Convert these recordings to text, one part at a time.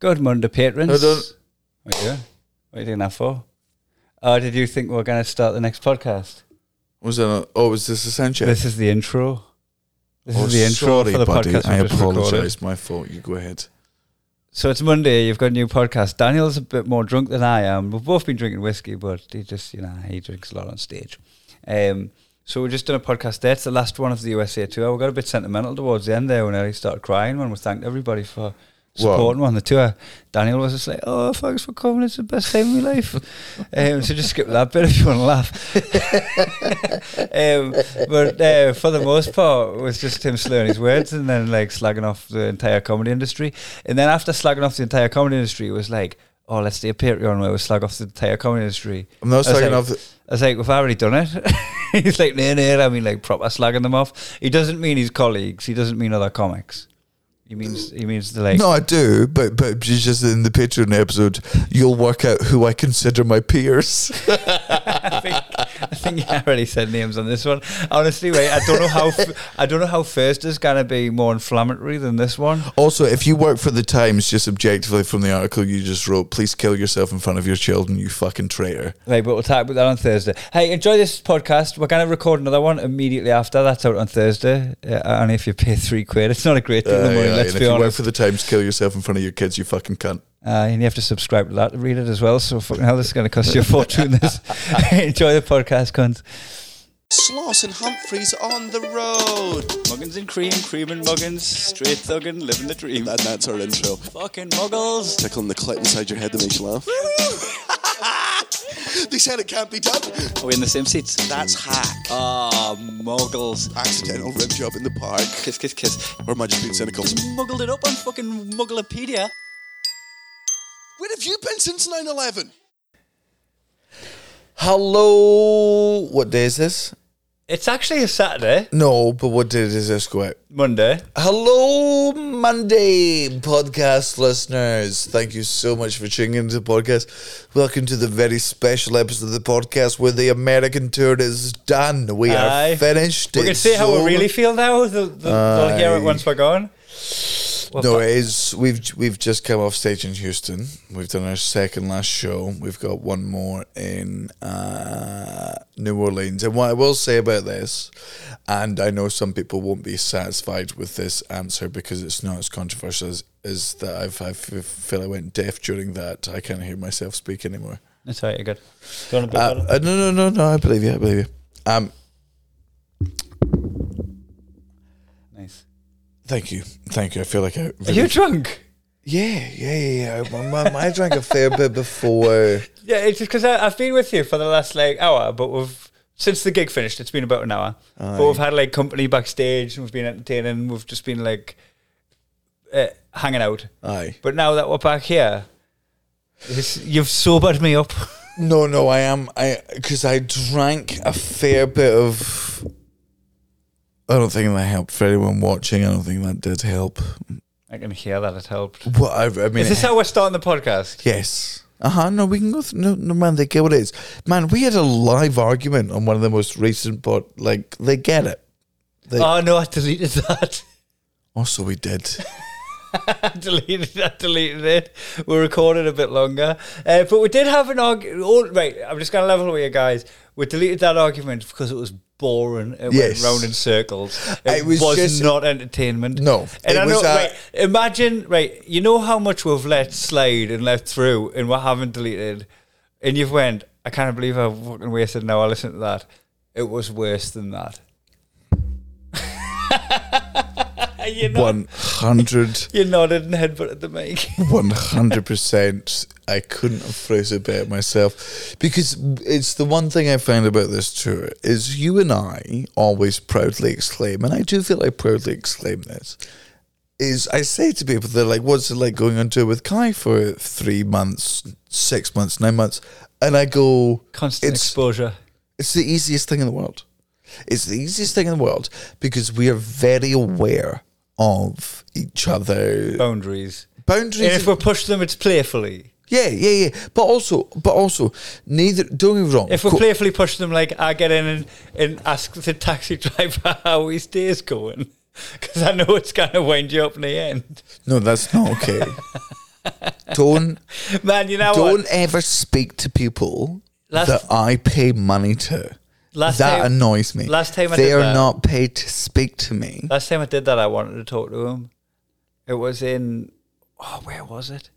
Good Monday, patrons. Hold on. What are you doing? What are you doing that for? Oh, did you think we were going to start the next podcast? Was that? A, oh, was this essential? This is the intro. This oh, is the intro sorry, for the buddy. podcast. I we just recorded. apologise. My fault. You go ahead. So it's Monday. You've got a new podcast. Daniel's a bit more drunk than I am. We've both been drinking whiskey, but he just, you know, he drinks a lot on stage. Um, so we're just doing a podcast there. It's the last one of the USA tour. We got a bit sentimental towards the end there when I started crying when we thanked everybody for supporting on the tour. Daniel was just like, "Oh, thanks for coming. It's the best time of my life." um, so just skip that bit if you want to laugh. um, but uh, for the most part, it was just him slurring his words and then like slagging off the entire comedy industry. And then after slagging off the entire comedy industry, it was like, "Oh, let's do a Patreon where we slag off the entire comedy industry." I'm not slagging like- off. The, I was like, we've already done it. he's like, no, no, I mean like proper slagging them off. He doesn't mean his colleagues. He doesn't mean other comics. He means he means the like. no, I do, but but just in the Patreon episode, you'll work out who I consider my peers. I think I you already said names on this one. Honestly, wait, I don't know how f- I don't know how first is gonna be more inflammatory than this one. Also, if you work for the Times, just objectively from the article you just wrote, please kill yourself in front of your children, you fucking traitor. Right, but we'll talk about that on Thursday. Hey, enjoy this podcast. We're gonna record another one immediately after. That's out on Thursday. Uh, and if you pay three quid, it's not a great deal of Uh, money. yeah, let's be if you work for the Times, kill yourself in front of your kids, you fucking cunt. Uh, and you have to subscribe to that to read it as well. So fucking hell, this is going to cost you a fortune. This. Enjoy the podcast, cunt. Sloss and Humphries on the road. Muggins and cream, cream and muggins, straight thuggin', living the dream. And that's our intro. Fucking muggles. Tickling the clit inside your head that makes you laugh. they said it can't be done. Are we in the same seats? That's hack. Ah, muggles. Accidental rim job in the park. Kiss, kiss, kiss. Or am I just being cynical? Muggled it up on fucking Mugglepedia. Where have you been since 9 11? Hello. What day is this? It's actually a Saturday, No, but what day does this go out? Monday. Hello, Monday podcast listeners. Thank you so much for tuning into the podcast. Welcome to the very special episode of the podcast where the American tour is done. We Aye. are finished. We can It's see how over. we really feel now. They'll, they'll, they'll hear it once we're gone. No, fu- it is. We've we've just come off stage in Houston. We've done our second last show. We've got one more in uh, New Orleans. And what I will say about this, and I know some people won't be satisfied with this answer because it's not as controversial as, is that I've I feel I went deaf during that. I can't hear myself speak anymore. That's all right, you're good. Do you want bit Uh, uh, no, no, no, no. I believe you. I believe you. Um, Nice. Thank you, thank you. I feel like I. Are Really, you drunk? yeah, yeah, yeah. yeah. My- my- I drank a fair bit before. Yeah, it's just because I've been with you for the last like hour, but we've since the gig finished. It's been about an hour, but we've had like company backstage, and we've been entertaining. We've just been like uh, hanging out. Aye. But now that we're back here, it's, you've sobered me up. No, no, I am. I because I drank a fair bit of. I don't think that helped for anyone watching. I don't think that did help. I can hear that it helped. Well, I, I mean, Is this it- how we're starting the podcast? yes. Uh huh. No, we can go. Through, no, no, man, they get what it is. Man, we had a live argument on one of the most recent, but like they get it. They, Oh no, I deleted that. also, we did. I deleted, I deleted it. We recorded a bit longer, uh, but we did have an argument. Right, I'm just going to level with you guys. We deleted that argument because it was boring. It Yes. went round in circles. It, It was was, just- not entertainment. No, and it I know. was, uh, right, imagine, right? You know how much we've let slide and left through, and we haven't deleted. And you've went. I can't believe I fucking wasted an hour listening to that. It was worse than that. you know, One hundred. you nodded and headbutted the mic. One hundred percent. I couldn't have phrased it better myself because it's the one thing I find about this tour is you and I always proudly exclaim, and I do feel I proudly exclaim this. Is I say to people, they're like, "What's it like going on tour with Kai for three months, six months, nine months?" And I go, Constant It's- exposure. "It's the easiest thing in the world. It's the easiest thing in the world because we are very aware of each other boundaries. boundaries." And if we push them, it's playfully. Yeah, yeah, yeah. But also, but also, neither. Don't get me wrong. If we co- playfully push them, like I get in and, and ask the taxi driver how his day is going, because I know it's going to wind you up in the end. no, that's not okay. don't Man, you know don't what? ever speak to people Last- that I pay money to. Last that time- annoys me. last time I they are that- not paid to speak to me. Last time I did that, I wanted to talk to him. It was in, oh, where was it?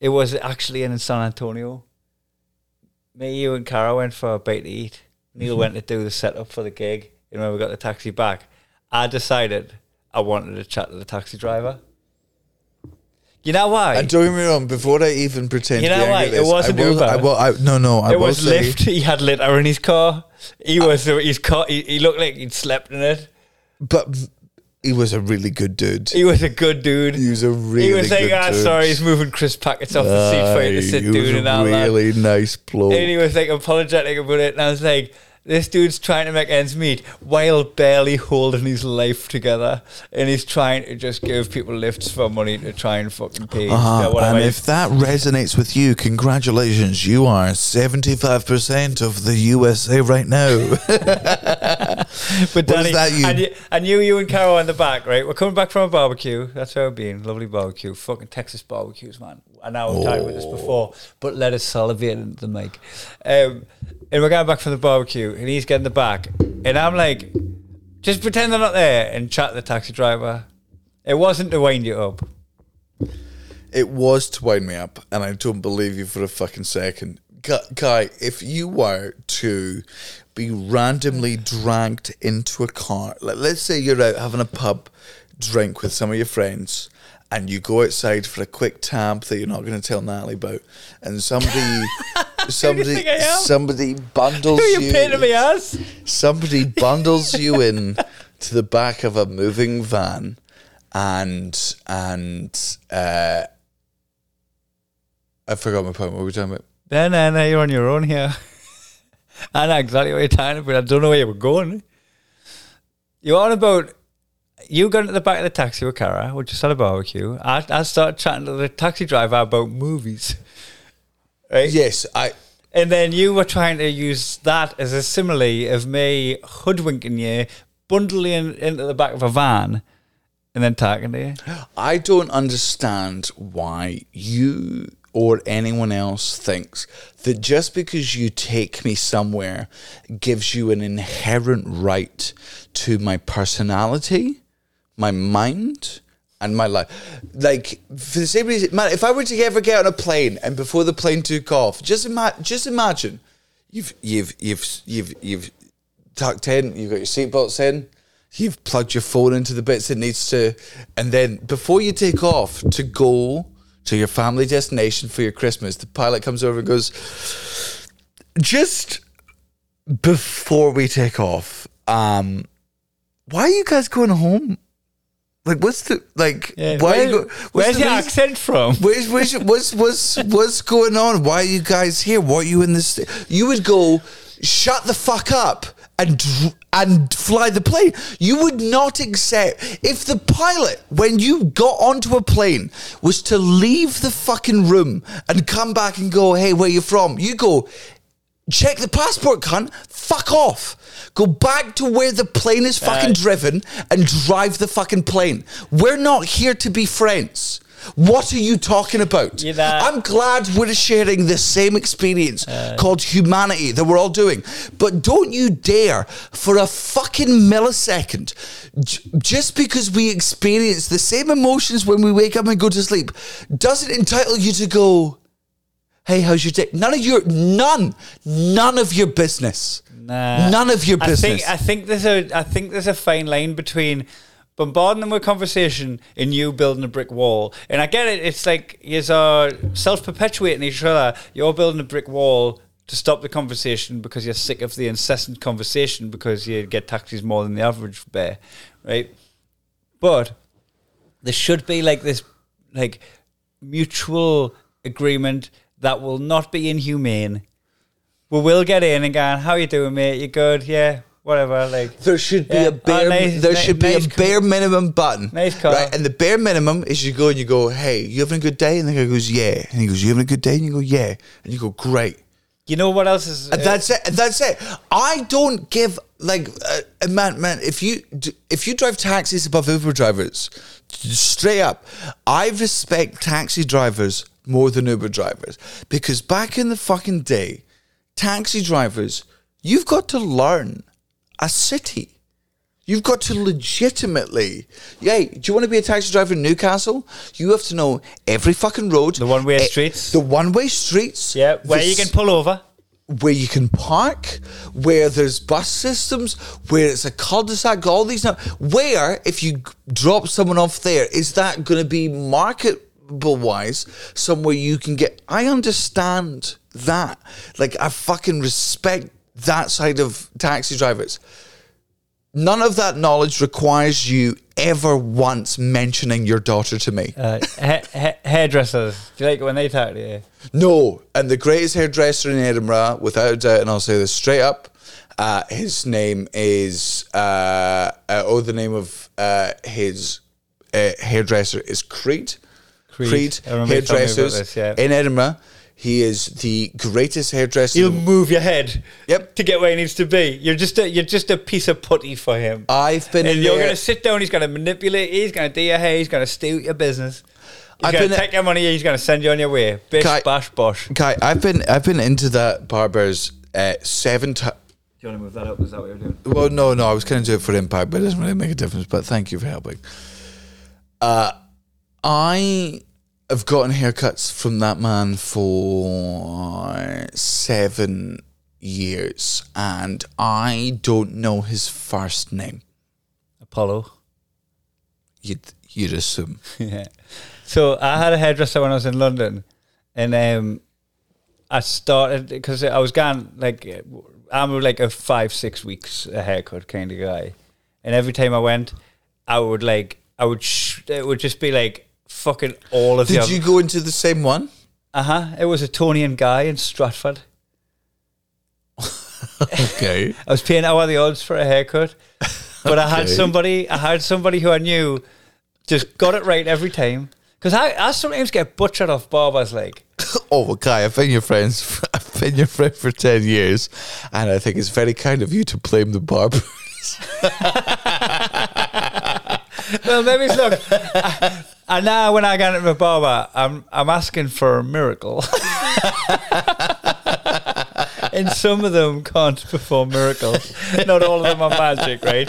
It was actually in San Antonio. Me, you, and Cara went for a bite to eat. Neil mm-hmm. went to do the setup for the gig. And when we got the taxi back, I decided I wanted to chat to the taxi driver. You know why? And don't get me wrong. Before I even pretend, You to be know angry why? It this, wasn't I will, Uber. I will, I, no, no. I it will was say, Lyft. He had litter in his car. He was his car. He, he looked like he'd slept in it. but he was a really good dude. He was a good dude. He was a really. He was saying, good "Ah, dude. sorry, he's moving crisp packets off the seat for you to sit he was doing a and all that." really nice bloke. And he was like apologetic about it, and I was like, "This dude's trying to make ends meet while barely holding his life together, and he's trying to just give people lifts for money to try and fucking pay." Uh-huh. Yeah. And if that resonates with you, congratulations. You are 75% of the USA right now. but Danny, that you- I, knew, I knew you and Carol in the back, right? We're coming back from a barbecue. That's where we've been. Lovely barbecue. Fucking Texas barbecues, man. I know I've talked about this before, but let us salivate into the mic. Um, and we're going back from the barbecue, and he's getting the back. And I'm like, just pretend they're not there and chat to the taxi driver. It wasn't to wind you up. it was to wind me up, and I don't believe you for a fucking second. Guy, if you were to be randomly dragged into a car, like let's say you're out having a pub drink with some of your friends, and you go outside for a quick tab that you're not going to tell Natalie about, and somebody, somebody, think I am? somebody bundles Who are you painting me as? somebody bundles you in to the back of a moving van and and uh I forgot my point. What were we talking about? No, no, no, you're on your own here. I know exactly what you're talking about. I don't know where you were going. You're on about you got into the back of the taxi with Cara, which just at a barbecue. I, I started chatting to the taxi driver about movies. Right? Yes, I And then you were trying to use that as a simile of me hoodwinking you, bundling into the back of a van, and then talking to you. I don't understand why you or anyone else thinks that just because you take me somewhere gives you an inherent right to my personality, my mind, and my life. Like for the same reason, man, if I were to ever get on a plane and before the plane took off, just ima- just imagine you've you've you've you've you've tucked in, you've got your seatbelts in, you've plugged your phone into the bits it needs to, and then before you take off to go to your family destination for your Christmas, the pilot comes over and goes, just before we take off, um, why are you guys going home? Like, what's the like? Yeah, why? are you where- go, where's the your reason- accent from? Where's, where's what's what's what's going on? Why are you guys here? Why are you in this? You would go, shut the fuck up and and fly the plane. You would not accept if the pilot, when you got onto a plane, was to leave the fucking room and come back and go, hey, where you from? You go. Check the passport, cunt. Fuck off. Go back to where the plane is fucking Uh, driven and drive the fucking plane. We're not here to be friends. What are you talking about? I'm glad we're sharing the same experience Uh. called humanity that we're all doing. But don't you dare for a fucking millisecond, j- just because we experience the same emotions when we wake up and go to sleep, doesn't entitle you to go, hey, how's your day? None of your, none, none of your business. Nah. None of your I business. think I think there's a I think there's a fine line between bombarding them with conversation and you building a brick wall. And I get it. It's like you are self perpetuating each other. You're building a brick wall to stop the conversation because you're sick of the incessant conversation because you get taxis more than the average bear, right? But there should be like this like mutual agreement that will not be inhumane. We will get in and go, how you doing, mate? You good? Yeah, whatever. Like There should be Yeah. a bare Oh, nice- there should be nice a car. bare minimum button. Nice car. Right? And the bare minimum is you go and you go, Hey, you having a good day? And the guy goes, Yeah. And he goes, You having a good day? And you go, Yeah. And you go, Great. you know what else is? And that's it. That's it. I don't give like uh, man, man. If you if you drive taxis above Uber drivers, straight up, I respect taxi drivers more than Uber drivers because back in the fucking day, taxi drivers, you've got to learn a city. You've got to legitimately, yeah. Do you want to be a taxi driver in Newcastle? You have to know every fucking road, The one-way eh, streets. the one-way streets, Yeah, where you can pull over. where you can park, where there's bus systems, where it's a cul-de-sac, all these now. Where, if you drop someone off there, is that going to be marketable wise somewhere you can get? I understand that. Like, I fucking respect that side of taxi drivers. None of that knowledge requires you ever once mentioning your daughter to me. Uh, ha- ha- hairdressers. Do you like it when they talk to you? No, and the greatest hairdresser in Edinburgh, without a doubt, and I'll say this straight up. Uh, his name is uh, uh, oh, the name of uh, his uh, hairdresser is Creed. Creed. I remember you telling me about hairdressers this, yeah. in Edinburgh. He is the greatest hairdresser. He'll move your head. Yep. To get where he needs to be. You're just a, you're just a piece of putty for him. I've been and in you're going to sit down. He's going to manipulate. He's going to do your hair. He's going to steal your business. He's I've going been- take your money. He's going to send you on your way. Bish Kai- bash bosh. Kai, I've been I've been into that barber's uh, seven times. Do you want to move that up? Is that what you're doing? Well, no, no, I was going to do it for impact, but it doesn't really make a difference. But thank you for helping. Uh, I have gotten haircuts from that man for seven years, and I don't know his first name. Apollo. You'd you'd assume. yeah. So I had a hairdresser when I was in London, and um, I started because I was gone like I'm like a five six weeks a haircut kind of guy, and every time I went, I would like I would sh- it would just be like fucking all of them Did you go into the same one? uh huh. It was a Toni and Guy in Stratford. Okay. I was paying out of the odds for a haircut, but I had somebody. I had somebody who I knew just got it right every time. Because I, I sometimes get butchered off barbers like. oh, well, Kai, I've been your friends. I've been your friend for ten years, and I think it's very kind of you to blame the barber. Well, maybe it's look. I, and now when I get into my barber, I'm I'm asking for a miracle. and some of them can't perform miracles. Not all of them are magic, right?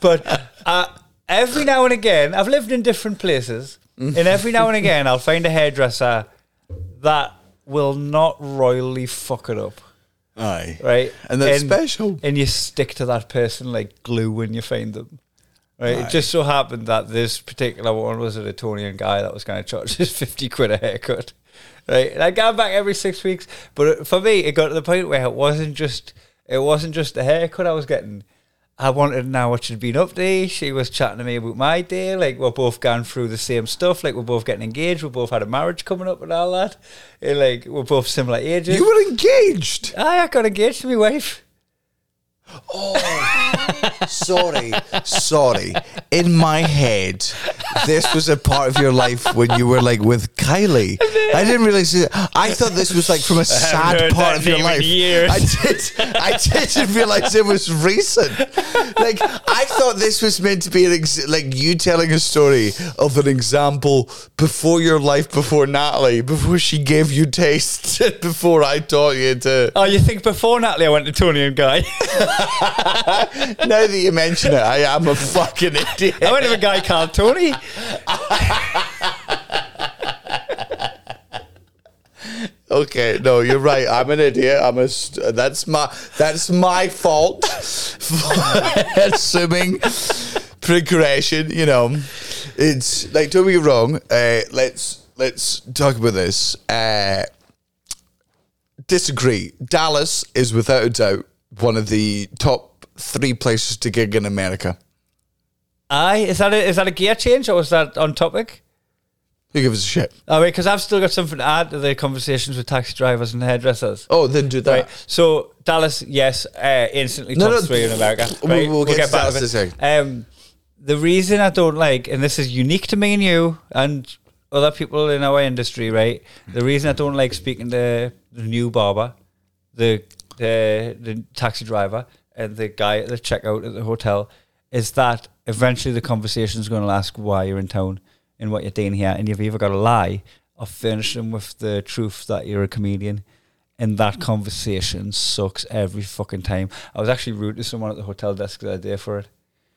But uh, every now and again, I've lived in different places, and every now and again, I'll find a hairdresser that will not royally fuck it up. Aye. Right, And that's special. and you stick to that person like glue when you find them. Right. It just so happened that this particular one was an Etonian guy that was going to charge us 50 quid a haircut. Right. And I got back every six weeks. But for me, it got to the point where it wasn't just, it wasn't just the haircut I was getting. I wanted to know what she'd been up to. She was chatting to me about my day. Like, we're both going through the same stuff. Like, we're both getting engaged. We both had a marriage coming up and all that. And, like, we're both similar ages. You were engaged. Aye, I got engaged to my wife. Oh, sorry, sorry. In my head, this was a part of your life when you were like with Kylie. I didn't realize. It. I thought this was like from a sad part of your life. years. I did. I didn't realize it was recent. Like I thought this was meant to be an ex- like you telling a story of an example before your life, before Natalie, before she gave you taste, before I taught you to. Oh, you think before Natalie I went to Toni and Guy? Now that you mention it, I am a fucking idiot. I went to a guy called Tony. Okay, no, you're right. I'm an idiot. I'm a. St- that's my. That's my fault. for Assuming progression, you know, it's like don't be wrong. Uh, let's let's talk about this. Uh, disagree. Dallas is without a doubt one of the top three places to gig in America. Aye, is that a, is that a gear change or is that on topic? Who gives a shit? Oh, wait, because I've still got something to add to the conversations with taxi drivers and hairdressers. Oh, then do that. Right. So Dallas, yes, uh, instantly No, top no, three in America. we'll- Right, we'll get to back Dallas to it. Um, the reason I don't like, and this is unique to me and you and other people in our industry, right? The reason I don't like speaking to the new barber, the the, the taxi driver, and the guy at the checkout at the hotel, is that eventually the conversation is going to ask why you're in town and what you're doing here, and you've either got to lie or furnish them with the truth that you're a comedian. And that conversation sucks every fucking time. I was actually rude to someone at the hotel desk the other day for it.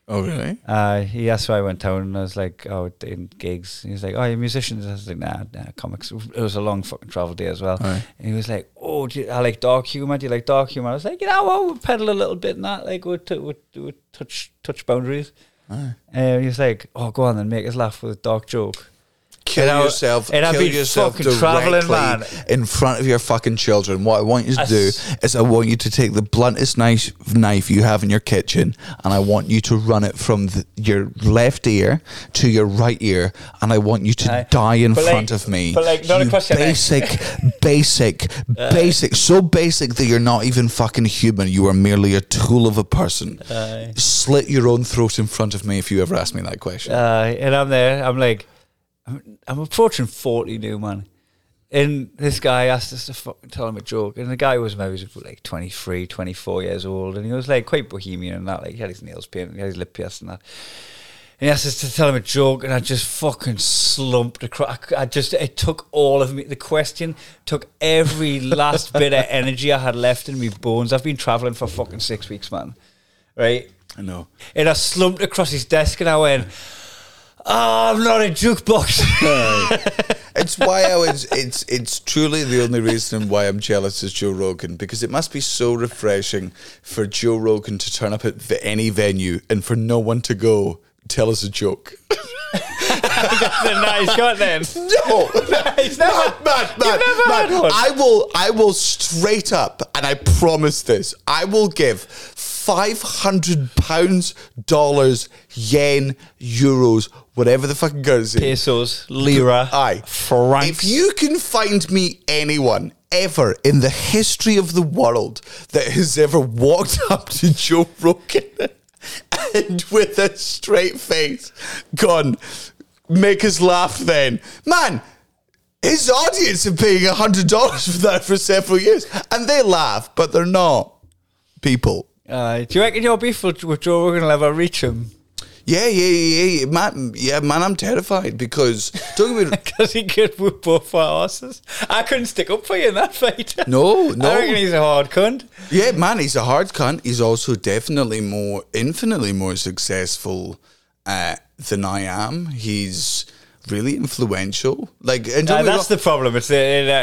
Oh, really? Uh, he asked why I went down, and I was like, "Oh, in gigs." And he was like, "Oh, you're musicians." I was like, "Nah, nah, comics." It was a long fucking travel day as well. Aye. And he was like, "Oh, do you, I like dark humor. Do you like dark humor?" I was like, "You know, what? we'll pedal a little bit in that, like, we t- we we touch touch boundaries." Aye. And he was like, "Oh, go on then, make us laugh with a dark joke." Kill And yourself. I've kill yourself fucking travelling, man. directly in front of your fucking children. What I want you to I do s- is I want you to take the bluntest knife knife you have in your kitchen, and I want you to run it from the, your left ear to your right ear, and I want you to die in But like- front of me. but like, not you your neck. basic, basic, basic, so basic that you're not even fucking human. You are merely a tool of a person. Slit your own throat in front of me if you ever ask me that question. Uh, and I'm there. I'm like, I'm, I'm approaching forty new man. And this guy asked us to fucking tell him a joke, and the guy was maybe like 23, 24 years old, and he was like quite bohemian and that. Like he had his nails painted, he had his lip pierced and that. And he asked us to tell him a joke, and I just fucking slumped across. I, I just it took all of me. The question took every last bit of energy I had left in me bones. I've been traveling for fucking six weeks, man. Right. I know. And I slumped across his desk and I went, Oh, I'm not a jukebox. It's why I was. It's it's truly the only reason why I'm jealous is Joe Rogan because it must be so refreshing for Joe Rogan to turn up at v- any venue and for no one to go tell us a joke. no, he's got them. No, He's never, man, man, man, never man. had one. I will, I will straight up, and I promise this. I will give five hundred pounds, dollars, yen, euros, whatever the fucking currency. Pesos, lira, Aye. francs. If you can find me anyone ever in the history of the world that has ever walked up to Joe Rogan and with a straight face gone, make us laugh then. Man, his audience are paying $100 for that for several years. And they laugh, but they're not people. Uh, do you reckon your beef with, with Joe Rogan will ever reach him? Yeah, yeah, yeah, yeah, man. Yeah, man, I'm terrified because talking about Because he could whoop both our horses. I couldn't stick up for you in that fight. No, no. I reckon he's a hard cunt. Yeah, man, he's a hard cunt. He's also definitely more, infinitely more successful uh, than I am. He's really influential. Like, and Uh, that's the problem. It's uh,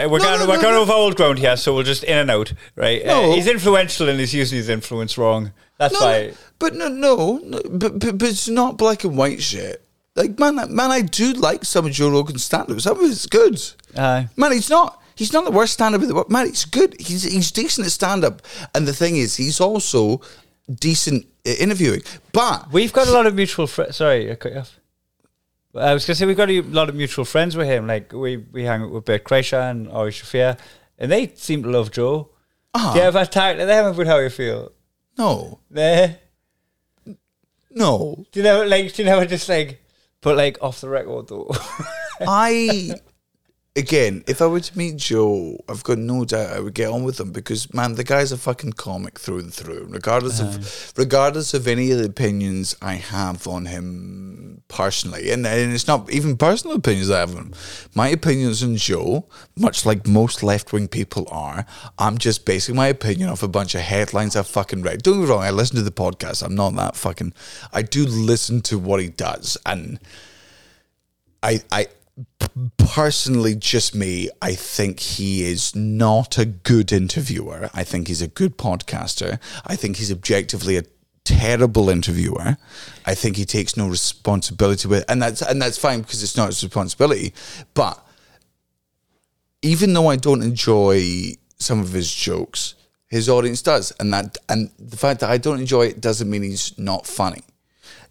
uh, we're No, going no, we're no, going over old ground here, so we'll just in and out, right? No. Uh, he's influential and he's using his influence wrong. That's why. but no, no, but, but but it's not black and white shit. Like, man, man, I do like some of Joe Rogan's stand-up. Some of it's good. Aye. Man, he's not. He's not the worst stand-up in the world. Man, he's good. He's he's decent at stand-up. And the thing is, he's also decent at interviewing. But We've got a lot of mutual friends. Sorry, I cut you off. I was going to say we've got a lot of mutual friends with him. Like we we hang out with Bert Kreischer and Ari Shaffir, and they seem to love Joe. uh, Do you ever talk to them about how you feel? no, Nah. no. Do you know, like, do you know, just like, but like off the record though. I again, if I were to meet Joe, I've got no doubt I would get on with him because man, the guy's a fucking comic through and through. Regardless of regardless of any of the opinions I have on him personally, and, and it's not even personal opinions I have on him. My opinions on Joe, much like most left wing people are, I'm just basing my opinion off a bunch of headlines I've fucking read. Don't get me wrong, I listen to the podcast. I'm not that fucking. I do listen to what he does, and I, I personally, just me, I think he is not a good interviewer. I think he's a good podcaster. I think he's objectively a terrible interviewer. I think he takes no responsibility with, and that's and that's fine because it's not his responsibility. But even though I don't enjoy some of his jokes, his audience does, and that and the fact that I don't enjoy it doesn't mean he's not funny.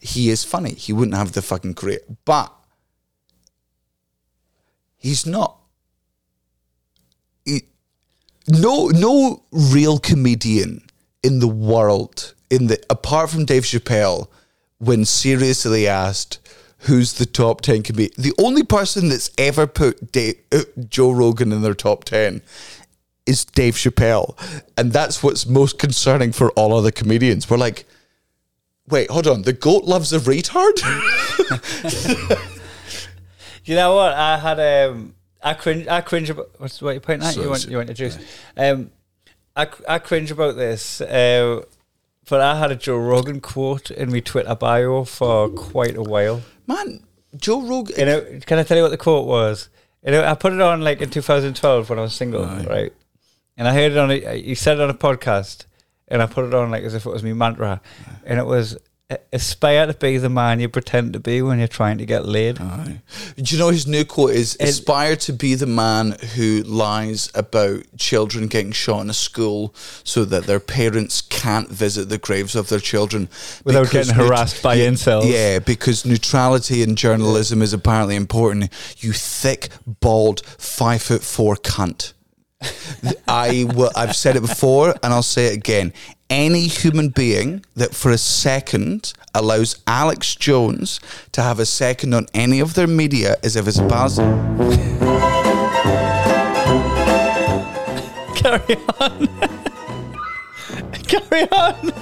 He is funny. He wouldn't have the fucking career, but he's not. He, no, no real comedian in the world, in the apart from Dave Chappelle, when seriously asked who's the top ten comedian, the only person that's ever put Dave, uh, Joe Rogan in their top ten is Dave Chappelle, and that's what's most concerning for all other comedians. We're like. Wait, hold on. The goat loves a retard? you know what? I had um, I cringe. I cringe about what's what you pointing at? So you want you want to juice? Um, I I cringe about this. Uh, but I had a Joe Rogan quote in my Twitter bio for quite a while. Man, Joe Rogan. You know, can I tell you what the quote was? You know, I put it on like in 2012 when I was single, Right. right? And I heard it on. A, he said it on a podcast, and I put it on like as if it was me mantra, and it was aspire to be the man you pretend to be when you're trying to get laid. Aye. Do you know his new quote is aspire to be the man who lies about children getting shot in a school so that their parents can't visit the graves of their children Without getting harassed by yeah, incels. Yeah, because neutrality in journalism is apparently important. You thick, bald, five foot four cunt. I will, I've said it before and I'll say it again. Any human being that for a second allows Alex Jones to have a second on any of their media is if it's about Carry on. Carry on.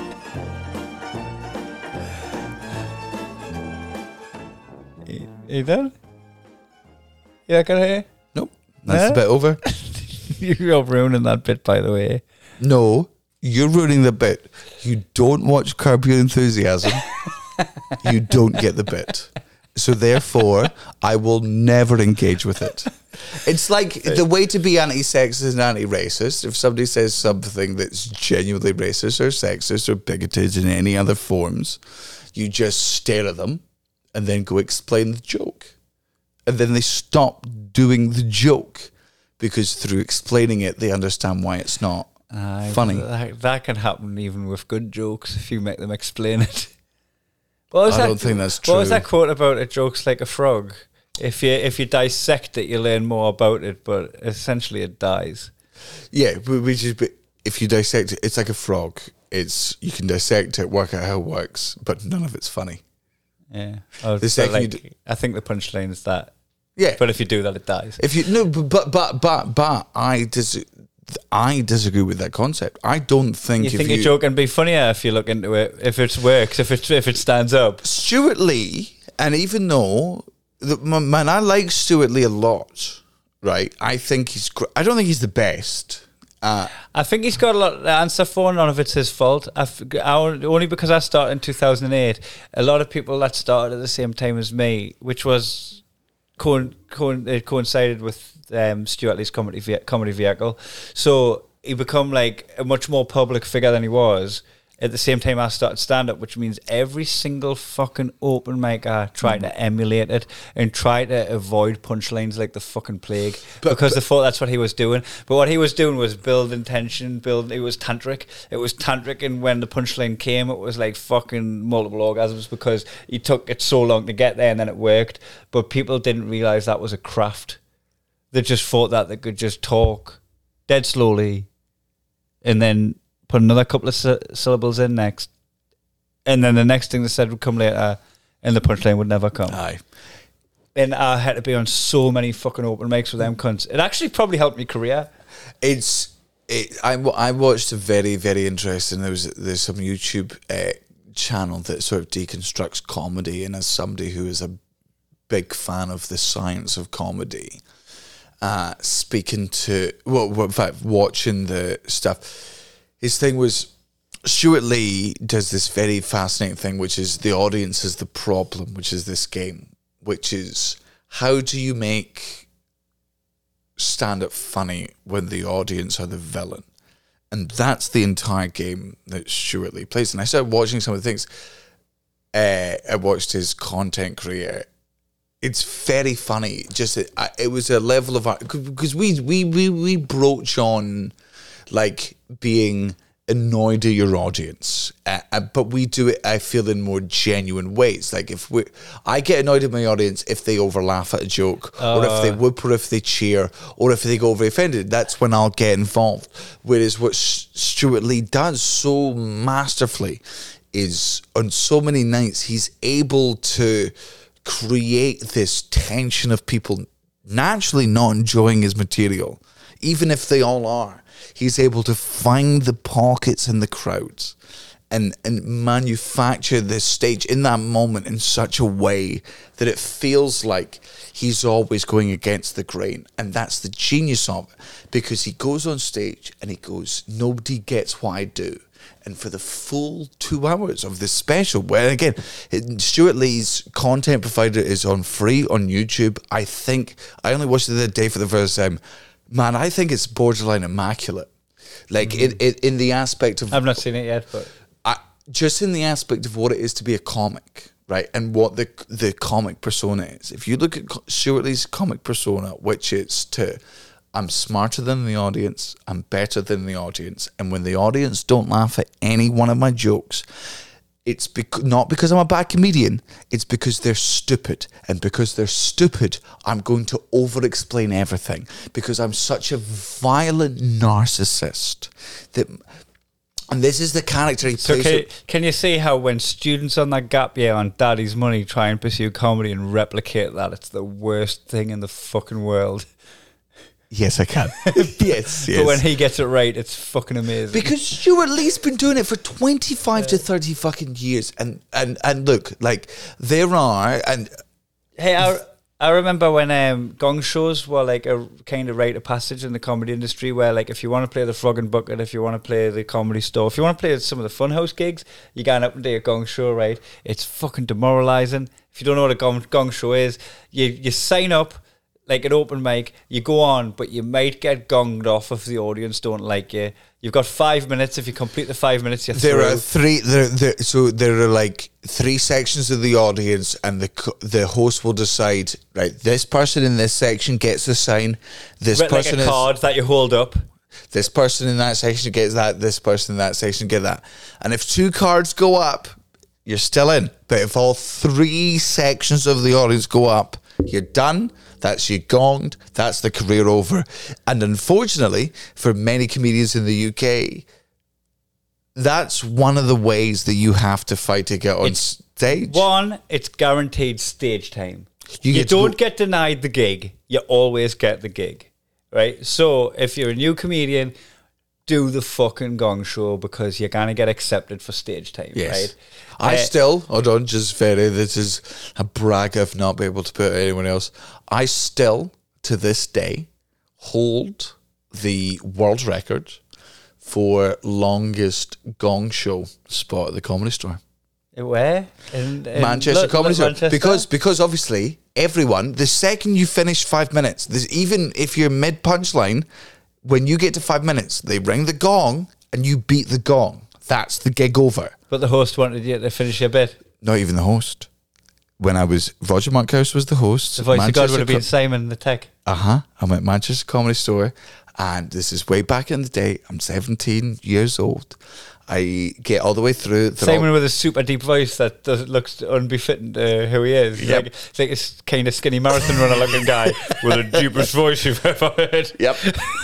You, you done? You not gonna hear? Nope. That's the bit over. You're ruining that bit, by the way. No, you're ruining the bit. You don't watch Curb Your Enthusiasm. you don't get the bit. So therefore, I will never engage with it. It's like the way to be anti-sexist and anti-racist. If somebody says something that's genuinely racist or sexist or bigoted in any other forms, you just stare at them and then go explain the joke. And then they stop doing the joke because through explaining it, they understand why it's not Funny. That, that can happen even with good jokes if you make them explain it. What was I that- don't think that's true. What was that quote about? It jokes like a frog. If you if you dissect it, you learn more about it, but essentially it dies. Yeah, but which is but if you dissect it, it's like a frog. It's you can dissect it, work out how it works, but none of it's funny. Yeah. Oh, The second like, d- I think the punchline is that. Yeah, But if you do that, it dies. if you no, but but but but, but I dis- I disagree with that concept. I don't think You think you a joke can be funnier if you look into it, if it works, if it if it stands up. Stewart Lee, and even though the, man, I like Stewart Lee a lot, right? I think he's. I don't think he's the best. Uh, I think he's got a lot to answer for. None of it's his fault. I've, I, only because I started in 2008. A lot of people that started at the same time as me, which was co- co- it coincided with um, Stewart Lee's comedy ve- comedy vehicle. So he become like a much more public figure than he was. At the same time, I started stand up, which means every single fucking open micer tried to emulate it and try to avoid punchlines like the fucking plague But- because they thought that's what he was doing. But what he was doing was building tension, build. It was tantric. It was tantric, and when the punchline came, it was like fucking multiple orgasms because he took it so long to get there, and then it worked. But people didn't realize that was a craft. They just thought that they could just talk dead slowly, and then put another couple of sy- syllables in next, and then the next thing they said would come later, and the punchline would never come aye. and I had to be on so many fucking open mics with them cunts. It actually probably helped me career. It's it, I I watched a very very interesting. There was there's some YouTube uh, channel that sort of deconstructs comedy, and as somebody who is a big fan of the science of comedy, uh, speaking to well, well, in fact, watching the stuff, his thing was. Stewart Lee does this very fascinating thing, which is the audience is the problem, which is this game, which is how do you make stand up funny when the audience are the villain. And that's the entire game that Stewart Lee plays. And I started watching some of the things. Uh, I watched his content career. It's very funny. Just it, it was a level of because we we we we broach on like being annoyed at your audience, uh, uh, but we do it. I feel in more genuine ways. Like if we, I get annoyed at my audience if they over laugh at a joke, or if they whoop, or if they cheer, or if they go very offended. That's when I'll get involved. Whereas what Stewart Lee does so masterfully is on so many nights he's able to create this tension of people naturally not enjoying his material, even if they all are. He's able to find the pockets in the crowds and and manufacture this stage in that moment in such a way that it feels like he's always going against the grain and that's the genius of it because he goes on stage and he goes nobody gets what i do and for the full two hours of this special, where again, Stewart Lee's content provider is on free on YouTube. I think I only watched it the other day for the first time. Man, I think it's borderline immaculate. Like it, mm. it, in the aspect of I've not seen it yet, but I, just in the aspect of what it is to be a comic, right, and what the the comic persona is. If you look at Stewart Lee's comic persona, which is to I'm smarter than the audience, I'm better than the audience, and when the audience don't laugh at any one of my jokes, it's bec- not because I'm a bad comedian. It's because they're stupid, and because they're stupid, I'm going to over-explain everything because I'm such a violent narcissist that. And this is the character he so plays. can, with- can you see how when students on that gap year on daddy's money try and pursue comedy and replicate that, it's the worst thing in the fucking world. Yes, I can. yes, yes. But when he gets it right, it's fucking amazing. because Stewart Lee's been doing it for twenty five to thirty fucking years, and and and look, like there are, and Hey, I, I remember when um, gong shows were like a kind of rite of passage in the comedy industry where like if you want to play the frog and bucket, if you want to play the comedy store, if you want to play some of the funhouse gigs, you going up and do a gong show, right? It's fucking demoralizing. If you don't know what a gong, gong show is, you, you sign up like an open mic, you go on, but you might get gonged off if the audience don't like you. You've got five minutes. If you complete the five minutes, you're there through. are three. There, there, so there are like three sections of the audience, and the the host will decide. Right, this person in this section gets a sign. This Written like person a is card that you hold up. this person in that section gets that. This person in that section get that. And if two cards go up, you're still in. But if all three sections of the audience go up, you're done. That's you gonged. That's the career over. And unfortunately, for many comedians in the UK, that's one of the ways that you have to fight to get on It's stage. One, it's guaranteed stage time. You You, get don't go- get denied the gig. You always get the gig, right? So if you're a new comedian, do the fucking gong show because you're gonna get accepted for stage time, Yes. right? I Uh, still, hold on, just very, this is a brag I've not been able to put anyone else. I still, to this day, hold the world record for longest gong show spot at the comedy store. where in, in Manchester Lo- Comedy Store. Manchester? Because because obviously everyone, the second you finish five minutes, there's even if you're mid punchline, when you get to five minutes, they ring the gong and you beat the gong. That's the gig over. but the host wanted you to finish your bit. not even the host. When I was Roger Monkhouse was the host. The voice of God would have been Simon the Tech. Uh huh. I'm at Manchester Comedy Store, and this is way back in the day. I'm 17 years old. I get all the way through. Simon all- with a super deep voice that does, looks unbefitting to who he is. He's Yep. like, it's like a kind of skinny marathon runner looking guy with the deepest voice you've ever heard. Yep.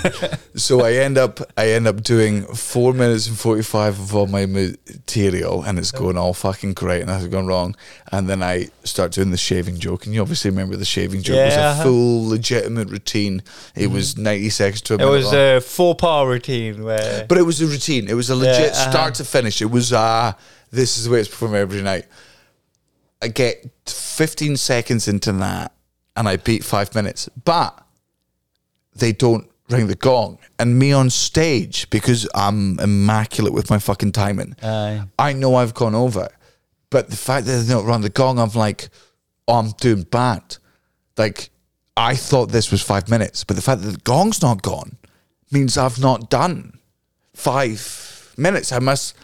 so I end up I end up doing four minutes and forty five of all my material, and it's going all fucking great, and nothing's gone wrong. And then I start doing the shaving joke, and you obviously remember the shaving joke was Yeah, a uh-huh. full legitimate routine. It was ninety seconds to a It was long. a four part routine where But it was a routine. It was a legit Yeah, uh-huh. Start to finish. It was uh this is the way it's performed every night. I get 15 seconds into that and I beat five minutes. But they don't ring the gong. And me on stage, because I'm immaculate with my fucking timing, Aye. I know I've gone over. But the fact that they don't run the gong, I'm like, oh, I'm doing bad. Like, I thought this was five minutes, but the fact that the gong's not gone means I've not done five minutes. I must.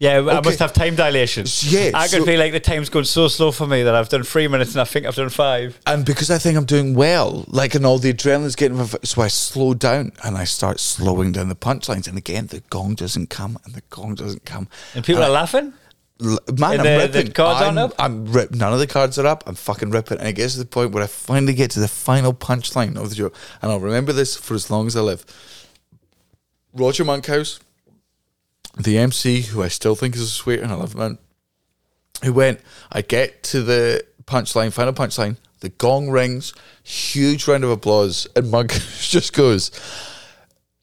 Yeah, I must have time dilation. Yeah, I could so- feel like the time's going so slow for me that I've done three minutes and I think I've done five. And because I think I'm doing well, like, and all the adrenaline's getting, so I slow down and I start slowing down the punchlines. And again, the gong doesn't come and the gong doesn't come. And people I- are laughing. L- Man, And I'm the- ripping. the cards I'm, up? I'm rip- None of the cards are up. I'm fucking ripping. And it gets to the point where I finally get to the final punchline of the joke. And I'll remember this for as long as I live. Roger Monkhouse, the MC, who I still think is a sweeter and I love man, who went, I get to the punchline, final punchline, the gong rings, huge round of applause, and Monkhouse just goes,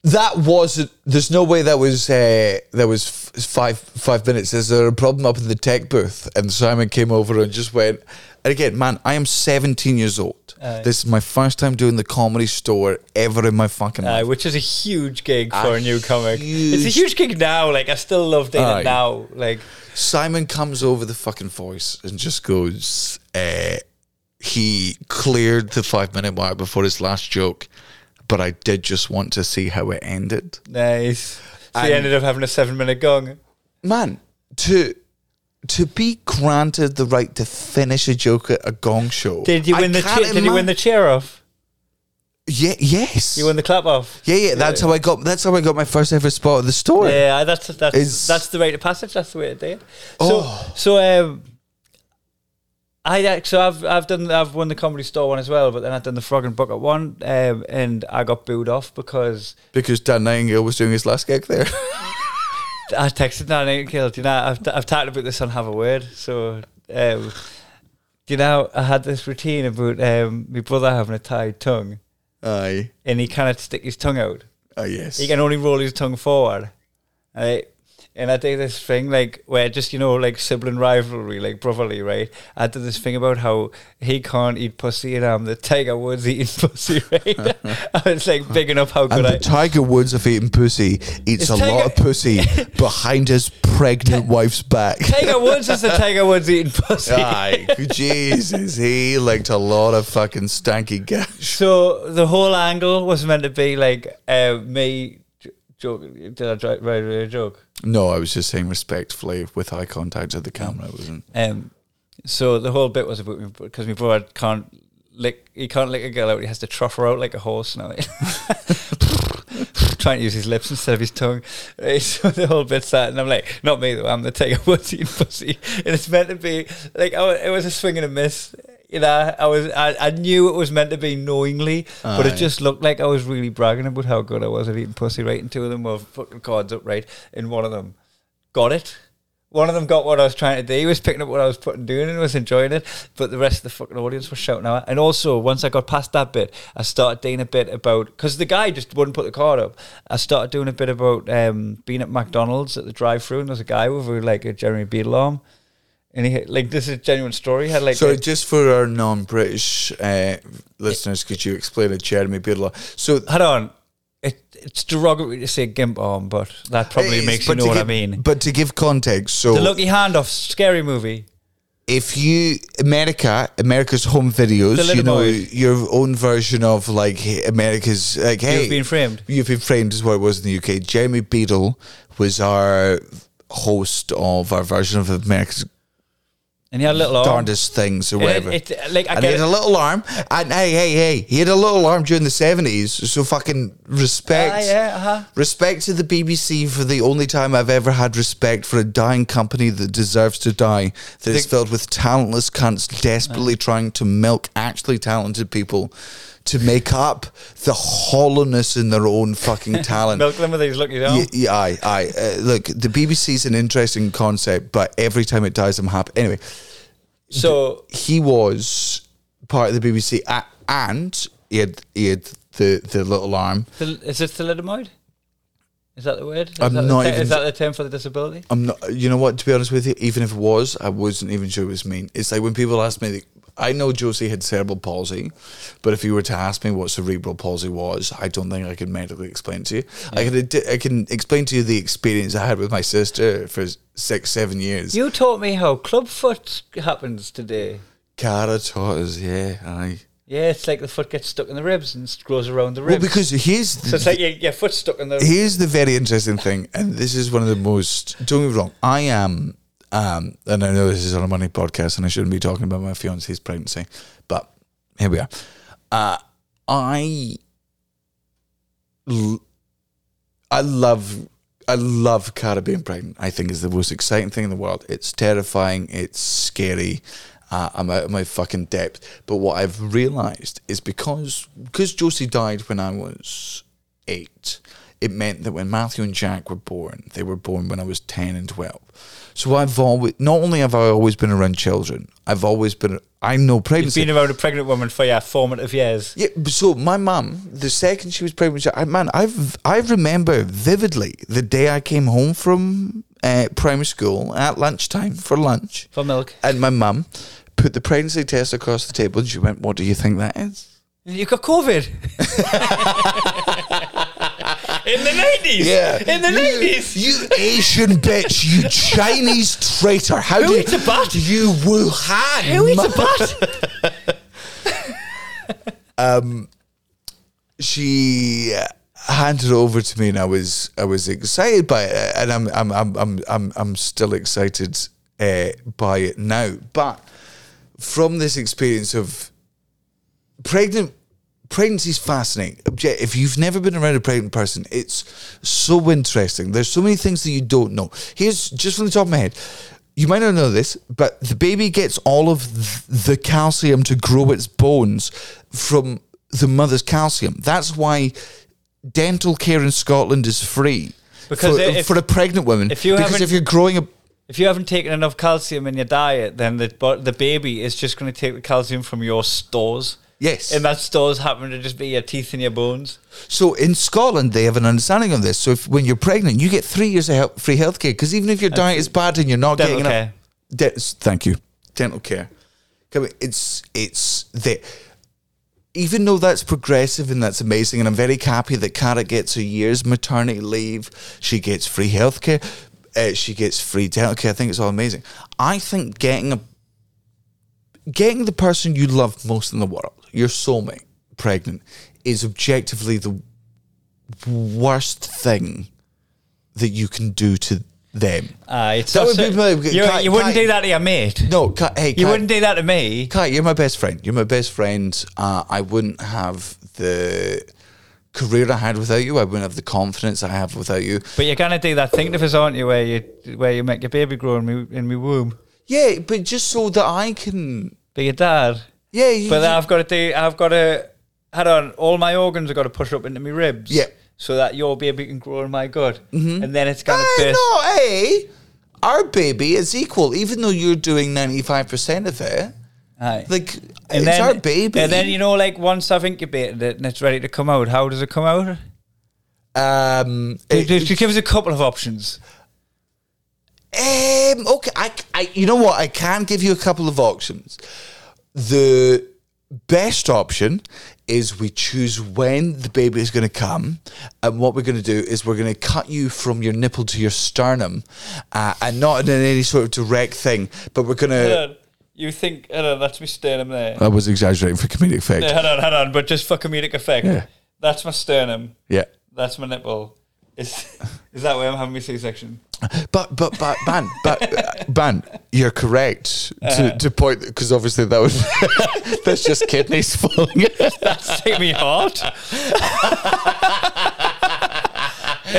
That wasn't. There's no way that was. Uh, that was five five minutes. Is there a problem up in the tech booth? And Simon came over and just went. And again, man, I am 17 years old. Aye. This is my first time doing the comedy store ever in my fucking life. which is a huge gig for A a new comic. It's a huge- gig now. Like I still love doing Aye. it now. Like Simon comes over the fucking voice and just goes. Uh, he cleared the five minute mark before his last joke, but I did just want to see how it ended. nice. So And- he ended up having a seven minute gong. man to to be granted the right to finish a joke at a gong show. Did you I win the can't chair? Did you win the chair off? Yeah, yes. You won the clap off. yeah, yeah. That's how I got. That's how I got my first ever spot at the store. Yeah, that's that's that's the rate of passage. That's the way to do it. So Oh. so um, I ac- so I've I've done I've won the comedy store one as well, but then I've done the Frog and Bucket one, um, and I got booed off because Because Dan Nightingale was doing his last gig there. I texted Dan Nightingale. Do you know I've I've talked about this on Have a Word. So um, do you know I had this routine about um, my brother having a tied tongue, Aye. and he cannot stick his tongue out. Oh yes. He can only roll his tongue forward. Right? And I did this thing like where just, you know, like sibling rivalry, like brotherly, right? I did this thing about how he can't eat pussy and I'm the Tiger Woods eating pussy, right? I was like bigging up how and good the I Tiger Woods of eating pussy eats a Tiger- lot of pussy behind his pregnant wife's back. Tiger Woods is the Tiger Woods eating pussy. Aye, Jesus, he licked a lot of fucking stanky gash. So the whole angle was meant to be like uh, me j- joking. Did I dri- write a joke? No, I was just saying respectfully with eye contact at the camera. I wasn't. Um, so the whole bit was about me because my brother can't lick. He can't lick a girl out. He has to trough her out like a horse now. Trying to use his lips instead of his tongue. So the whole bit's that, and I'm like, not me though. I'm the Tiger Woods eating pussy, and it's meant to be like oh, it was a swing and a miss. You know, I was I, I knew it was meant to be knowingly, but it just looked like I was really bragging about how good I was at eating pussy. Right, and two of them were fucking cards up. Right, and one of them got it. One of them got what I was trying to do. He was picking up what I was putting doing and was enjoying it. But the rest of the fucking audience were shouting out. And also, once I got past that bit, I started doing a bit about because the guy just wouldn't put the card up. I started doing a bit about um, being at McDonald's at the drive-through, and there's a guy with like a Jeremy Beadle arm, and he had- like this is a genuine story. He had like So, a- just for our non-British uh, listeners, could you explain a Jeremy Beadle? So, hold on. It, it's derogatory to say gimp arm, but that probably It's- makes you know to what I mean. But to give context, so The Lucky Handoff scary movie. if you America, America's home videos, you know your own version of like America's like hey, You've been framed. You've been framed is what it was in the UK. Jeremy Beadle was our host of our version of America's And he had a little arm. darndest things or whatever. It, it, like I and he had it. a little arm, and hey, hey, hey, he had a little arm during the seventies. So fucking respect, Ah, yeah, uh-huh. respect to the BBC for the only time I've ever had respect for a dying company that deserves to die. That is The- filled with talentless cunts desperately trying to milk actually talented people to make up the hollowness in their own fucking talent. Milk them with these lucky arm. Yeah, yeah, aye, aye. Uh, look, the BBC's an interesting concept, but every time it dies, I'm happy. Anyway, So he was part of the BBC, and he had he had the the little arm. Thal- Is it thalidomide? Is that the word? Is I'm that the te- even- Is that the term for the disability? I'm not. You know what? To be honest with you, even if it was, I wasn't even sure it was mean. It's like when people ask me. I know Josie had cerebral palsy, but if you were to ask me what cerebral palsy was, I don't think I could mentally explain to you. I can I can explain to you the experience I had with my sister for six, seven years. You taught me how clubfoot happens today. Cara taught us, yeah, aye. Yeah, it's like the foot gets stuck in the ribs and grows around the ribs. Well, because here's so it's like your, your foot stuck in the. here's the very interesting thing, and this is one of the most. Don't get me wrong. I am, um, and I know this is on a money podcast, and I shouldn't be talking about my fiance's pregnancy, but here we are. Uh, I, I love, I love Cara being pregnant. I think is the most exciting thing in the world. It's terrifying. It's scary. Uh, I'm out of my fucking depth. But what I've realised is because because Josie died when I was eight, it meant that when Matthew and Jack were born, they were born when I was 10 and 12. So I've always, not only have I always been around children, I've always been, I know You've pregnancy. been around a pregnant woman for your formative years. Yeah, so my mum, the second she was pregnant, I, man, I've I remember vividly the day I came home from uh, primary school at lunchtime for lunch, For milk. and my mum put the pregnancy test across the table, and she went, "What do you think that is?" You got COVID. In the 90s. Yeah. In the you, 90s. You Asian bitch, you Chinese traitor. How Who do eats a bat? You Wuhan. Who eats a bat? she handed it over to me and I was I was excited by it and I'm I'm I'm I'm I'm, I'm still excited uh, by it now but from this experience of pregnant pregnancy is fascinating Obje- if you've never been around a pregnant person it's so interesting there's so many things that you don't know here's just from the top of my head you might not know this, but the baby gets all of the calcium to grow its bones from the mother's calcium. That's why dental care in Scotland is free Because for, if- for a pregnant woman. if you because if you're growing a If you haven't taken enough calcium in your diet, then the the baby is just going to take the calcium from your stores. yes, And that stores happen to just be your teeth and your bones. So in Scotland, they have an understanding of this. So if when you're pregnant, you get three years of help, free healthcare because even if your diet is bad and you're not Dental getting care. enough, de- thank you, dental care. It's it's the even though that's progressive and that's amazing, and I'm very happy that Cara gets a year's maternity leave. She gets free healthcare. Uh, she gets free care. I think it's all amazing. I think getting a getting the person you love most in the world, your soulmate, pregnant, is objectively the worst thing that you can do to them. Uh, it's That would be my- you, Kai- you wouldn't Kai- do that to your mate. No, hey, You wouldn't do that to me. Kai, you're my best friend. You're my best friend. Uh, I wouldn't have the career I had without you. I wouldn't have the confidence I have without you. But you're gonna do that thing to us, aren't you? Where you where you make your baby grow in me in me womb. Yeah, but just so that I can. Be your dad. Yeah, you, But then I've got to do. I've got to. Hold on. All my organs have got to push up into my ribs. Yeah. So that your baby can grow in my gut, mm-hmm. and then it's gonna burst. know, hey, our baby is equal, even though you're doing ninety five percent of it. Aye. Like and it's then, our baby. And then you know, like once I've incubated it and it's ready to come out, how does it come out? um, Just it- give us a couple of options. Um, okay, I, I, you know what? I can give you a couple of options. The best option is we choose when the baby is going to come, and what we're going to do is we're going to cut you from your nipple to your sternum, uh, and not in any sort of direct thing, but we're going Hold to. You think? Hold on, that's me sternum there. I was exaggerating for comedic effect. Yeah, hold on, hold on. But just for comedic effect, Yeah. that's my sternum. Yeah. That's my nipple. Is is that why I'm having my C-section? But but but ban but uh, ban, you're correct Uh-huh. to, to point because obviously that was that's just kidneys falling. That's take me heart. and,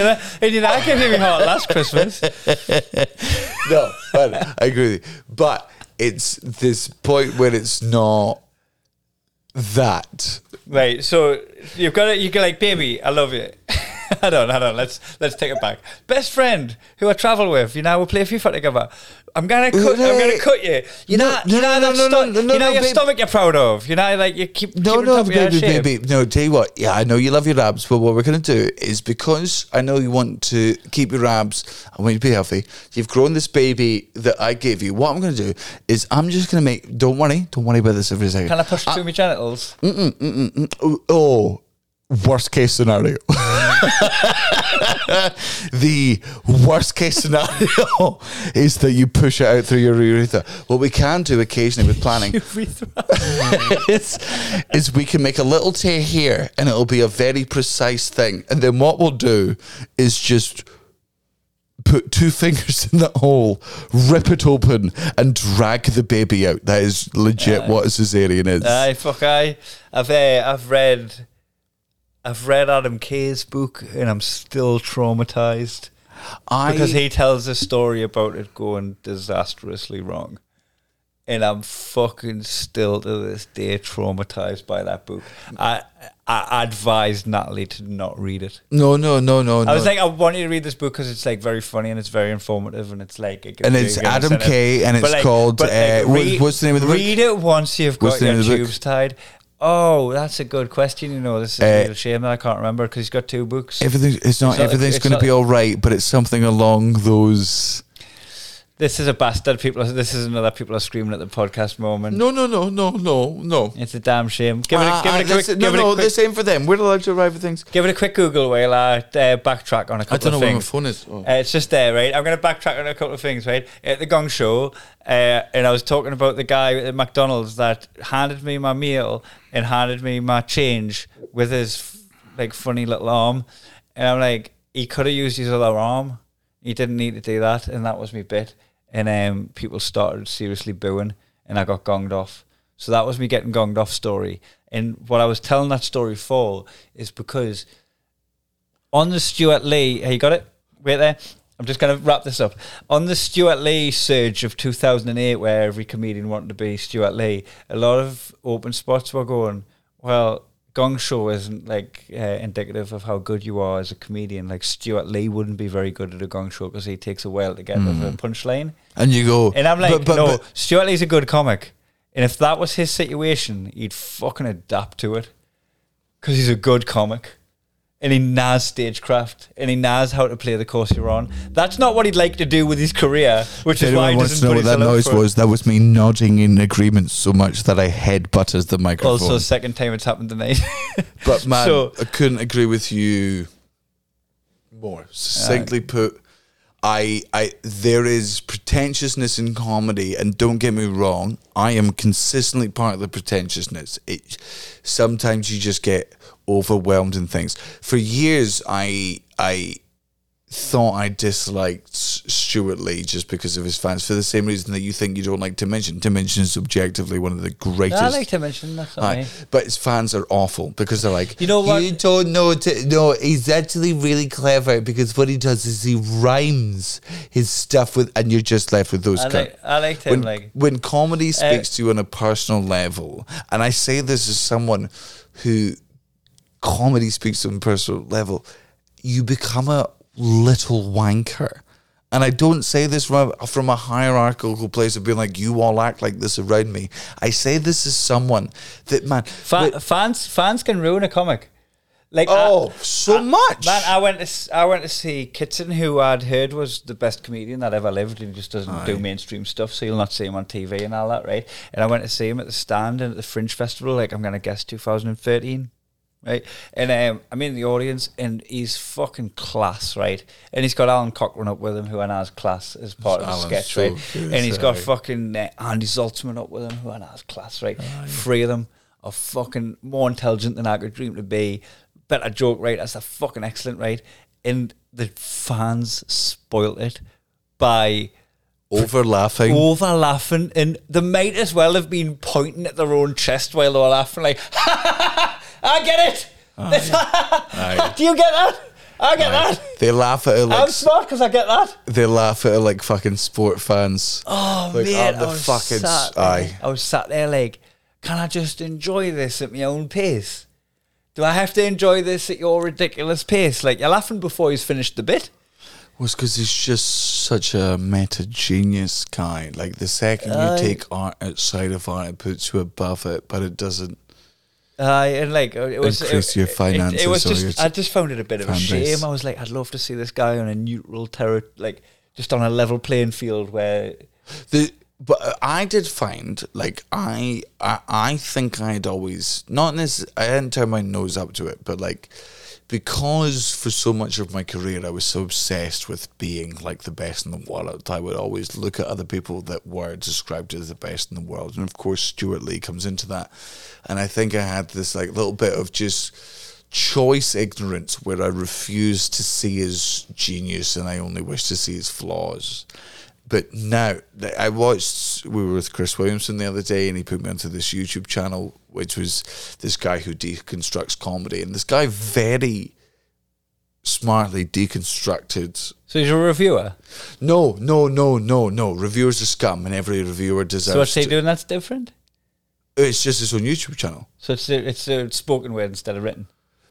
I- and you know, I gave me heart last Christmas. no, but I agree with you. But it's this point where it's not that. Right, so you've got it. You go like, baby, I love you. hold on, hold on. Let's let's take it back. Best friend who I travel with. You know, we play a FIFA together. I'm gonna cut. I'm gonna cut you. You know, No, you know, no, that no, no, no, no, you know no, your babe. stomach you're proud of. You know, like you keep No, keeping no, top of your baby, shape. baby. No, tell you what. Yeah, I know you love your abs, but what we're to do is because I know you want to keep your abs, I want you to be healthy. You've grown this baby that I gave you. What I'm to do is I'm just to make. Don't worry, don't worry about this every second. Can I push through my genitals? Oh, oh, worst case scenario. the worst case scenario is that you push it out through your urethra. What we can do occasionally with planning is, is we can make a little tear here and it'll be a very precise thing. And then what we'll do is just put two fingers in that hole, rip it open, and drag the baby out. That is legit what a cesarean is. Aye, fuck aye. I've uh, I've read I've read Adam Kay's book and I'm still traumatized I, because he tells a story about it going disastrously wrong. and I'm fucking still to this day traumatized by that book. I I advise Natalie to not read it. No, no, no, no. I was no. like, I want you to read this book because it's like very funny and it's very informative and it's like, it and it's Adam. Kay, and it's like- called. uh, like, read- what's the name of the book? Read it once you've got your tubes tied. Oh, that's a good question. You know, this is Uh, a real shame that I can't remember because he's got two books. Everything. It's not. It's not- everything's going to be all right, but it's something along those. This is a bastard. People. Are, this is another people are screaming at the podcast moment. No, no, no, no, no, no. It's a damn shame. Give it. A, Ah, give it a ah, quick. give no, it a no, quick, the same for them. We're allowed to arrive at things. Give it a quick Google while I uh, backtrack on a couple I don't know where my phone is. Oh. Uh, it's just there, right? I'm going to backtrack on a couple of things, right? At the Gong Show, uh, and I was talking about the guy at McDonald's that handed me my meal and handed me my change with his like funny little arm, and I'm like, he could have used his other arm. He didn't need to do that, and that was me bit. And um, people started seriously booing, and I got gonged off. So that was me getting gonged off story. And what I was telling that story for is because on the Stewart Lee, hey, you got it? Wait there. I'm just going to wrap this up. On the Stewart Lee surge of 2008, where every comedian wanted to be Stewart Lee, a lot of open spots were going, well, Gong Show isn't like uh, indicative of how good you are as a comedian. Like Stewart Lee wouldn't be very good at a Gong Show because he takes a while to get with a punchline. And you go. And I'm like, but, but, no, but- Stewart Lee's a good comic. And if that was his situation, he'd fucking adapt to it. Because he's a good comic. And he knows stagecraft. And he knows how to play the course you're on. That's not what he'd like to do with his career, which is why he wants doesn't to know put what that noise was, that was me nodding in agreement so much that I head butted the microphone. Also, second time it's happened tonight. But man, So- I couldn't agree with you more. Uh, Succinctly put, I, I, there is pretentiousness in comedy, and don't get me wrong, I am consistently part of the pretentiousness. It, sometimes you just get overwhelmed in things. For years, I, I thought I disliked Stewart Lee just because of his fans, for the same reason that you think you don't like Tim Minchin. Dimension is objectively one of the greatest. I like to mention that's me. But his fans are awful because they're like, You know what? You don't know. T- no, he's actually really clever because what he does is he rhymes his stuff with, and you're just left with those. I like, I liked him. when, like, when comedy Uh, speaks to you on a personal level, and I say this as someone who comedy speaks on a personal level, you become a little wanker. And I don't say this from a, from a hierarchical place of being like, you all act like this around me. I say this as someone that, man, fans fans can ruin a comic. Like, oh, I- so I- much. Man, I went to I went to see Kitson, who I'd heard was the best comedian that ever lived, and he just doesn't do mainstream stuff, so you'll not see him on TV and all that, right? And I went to see him at the stand and at the Fringe Festival, like I'm gonna guess 2013, right? And um, I'm in the audience, and he's fucking class, right? And he's got Alun Cochrane up with him, who I know is class as part of the Alan's sketch, so right? good, and he's got sorry. fucking uh, Andy Zaltzman up with him, who I know is class, right? Three of them are fucking more intelligent than I could dream to be. Better joke right? That's a fucking excellent, right? And the fans spoilt it by over laughing. over laughing, and they might as well have been pointing at their own chest while they were laughing, like, I get it. Oh, aye. Do you get that? I get that. They laugh at it like I'm smart because I get that. they laugh at it like fucking sport fans. Oh Like, man, I'm the I was fucking sat there, aye. I was sat there like, can I just enjoy this at my own pace? Do I have to enjoy this at your ridiculous pace? Like you're laughing before he's finished the bit. was because he's just such a meta genius guy. Like the second Aye. you take art outside of art, it puts you above it, but it doesn't. Uh, and like it was Increase it, your it- finances It, was or just your I just found it a bit of a fan base. shame. I was like, I'd love to see this guy on a neutral terror, like just on a level playing field where The but I did find like I I, I think I'd always not this I hadn't turned my nose up to it, but like because for so much of my career I was so obsessed with being like the best in the world, I would always look at other people that were described as the best in the world, and of course Stewart Lee comes into that, and I think I had this like little bit of just choice ignorance where I refused to see his genius and I only wish to see his flaws. But now I watched, we were with Chris Williamson the other day, and he put me onto this YouTube channel, which was this guy who deconstructs comedy, and this guy very smartly deconstructed. So he's a reviewer. No, no, no, no, no. Reviewers are scum, and every reviewer deserves. So what's he doing that's different? It's just his own YouTube channel. So it's it's uh, spoken word instead of written.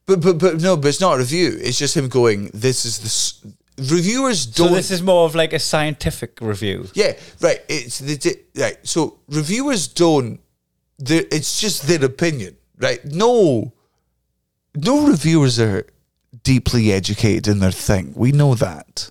But but but no, but it's not a review. It's just him going. This is the s- reviewers don't. this is more of like a scientific review. yeah, right. It's the di- right. So reviewers don't. It's just their opinion, right? No, no reviewers are deeply educated in their thing. We know that.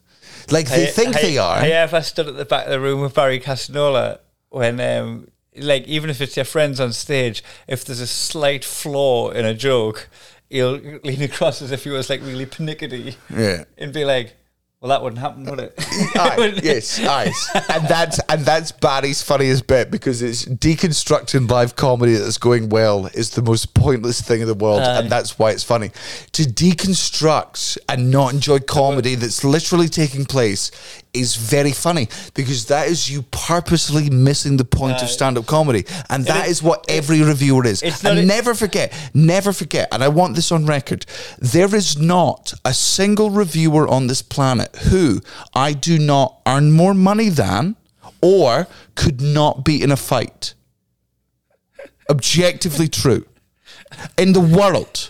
Like they Hey- think hey- they are. Hey, ever stood at the back of the room with Barry Castagnola when, um, like, even if it's your friends on stage, if there's a slight flaw in a joke, he'll lean across as if he was like really panicky Yeah. and be like, "Well, that wouldn't happen, would it?" Aye, yes, aye. And that's and that's Barry's funniest bit because it's deconstructing live comedy that's going well is the most pointless thing in the world, Aye. and that's why it's funny. To deconstruct and not enjoy comedy that's literally taking place is very funny because that is you purposely missing the point Aye. of stand-up comedy, and that is- is what every reviewer is. And a- never forget, never forget, and I want this on record. There is not a single reviewer on this planet who I do not earn more money than or could not be in a fight. Objectively true. In the world,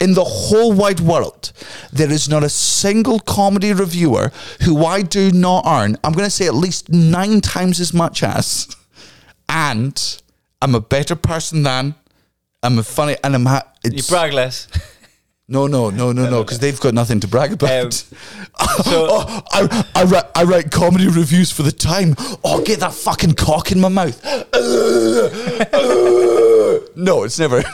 in the whole wide world, there is not a single comedy reviewer who I do not earn, I'm going to say at least nine times as much as, and I'm a better person than, I'm a funny, and I'm. Ha- you brag less. no, no, no, no, no, because they've got nothing to brag about. Um, so- oh, I, I, write, I write comedy reviews for the time. Oh, get that fucking cock in my mouth. no, it's never.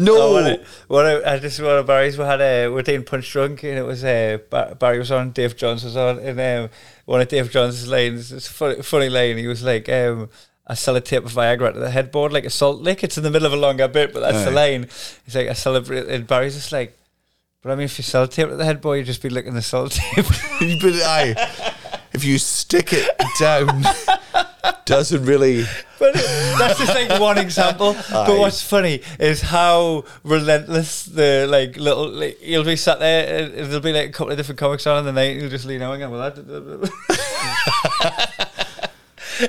no. Oh, what I, what I, I just one of Barry's we had a we're doing punch drunk and it was uh, Barry was on Dave Johns was on and um, one of Dave Johns' lines it's a funny, funny line he was like um, I sell a tape of Viagra to the headboard like a salt lick it's in the middle of a longer bit but that's the line he's like I celebrate and Barry's just like but I mean if you sell tape to the headboard you'd just be licking the salt tape but I, if you stick it down, doesn't really. But that's just like one example. Aye. But what's funny is how relentless the like little like, you'll be sat there and there'll be like a couple of different comics on in the night and you'll just lean out and go, well that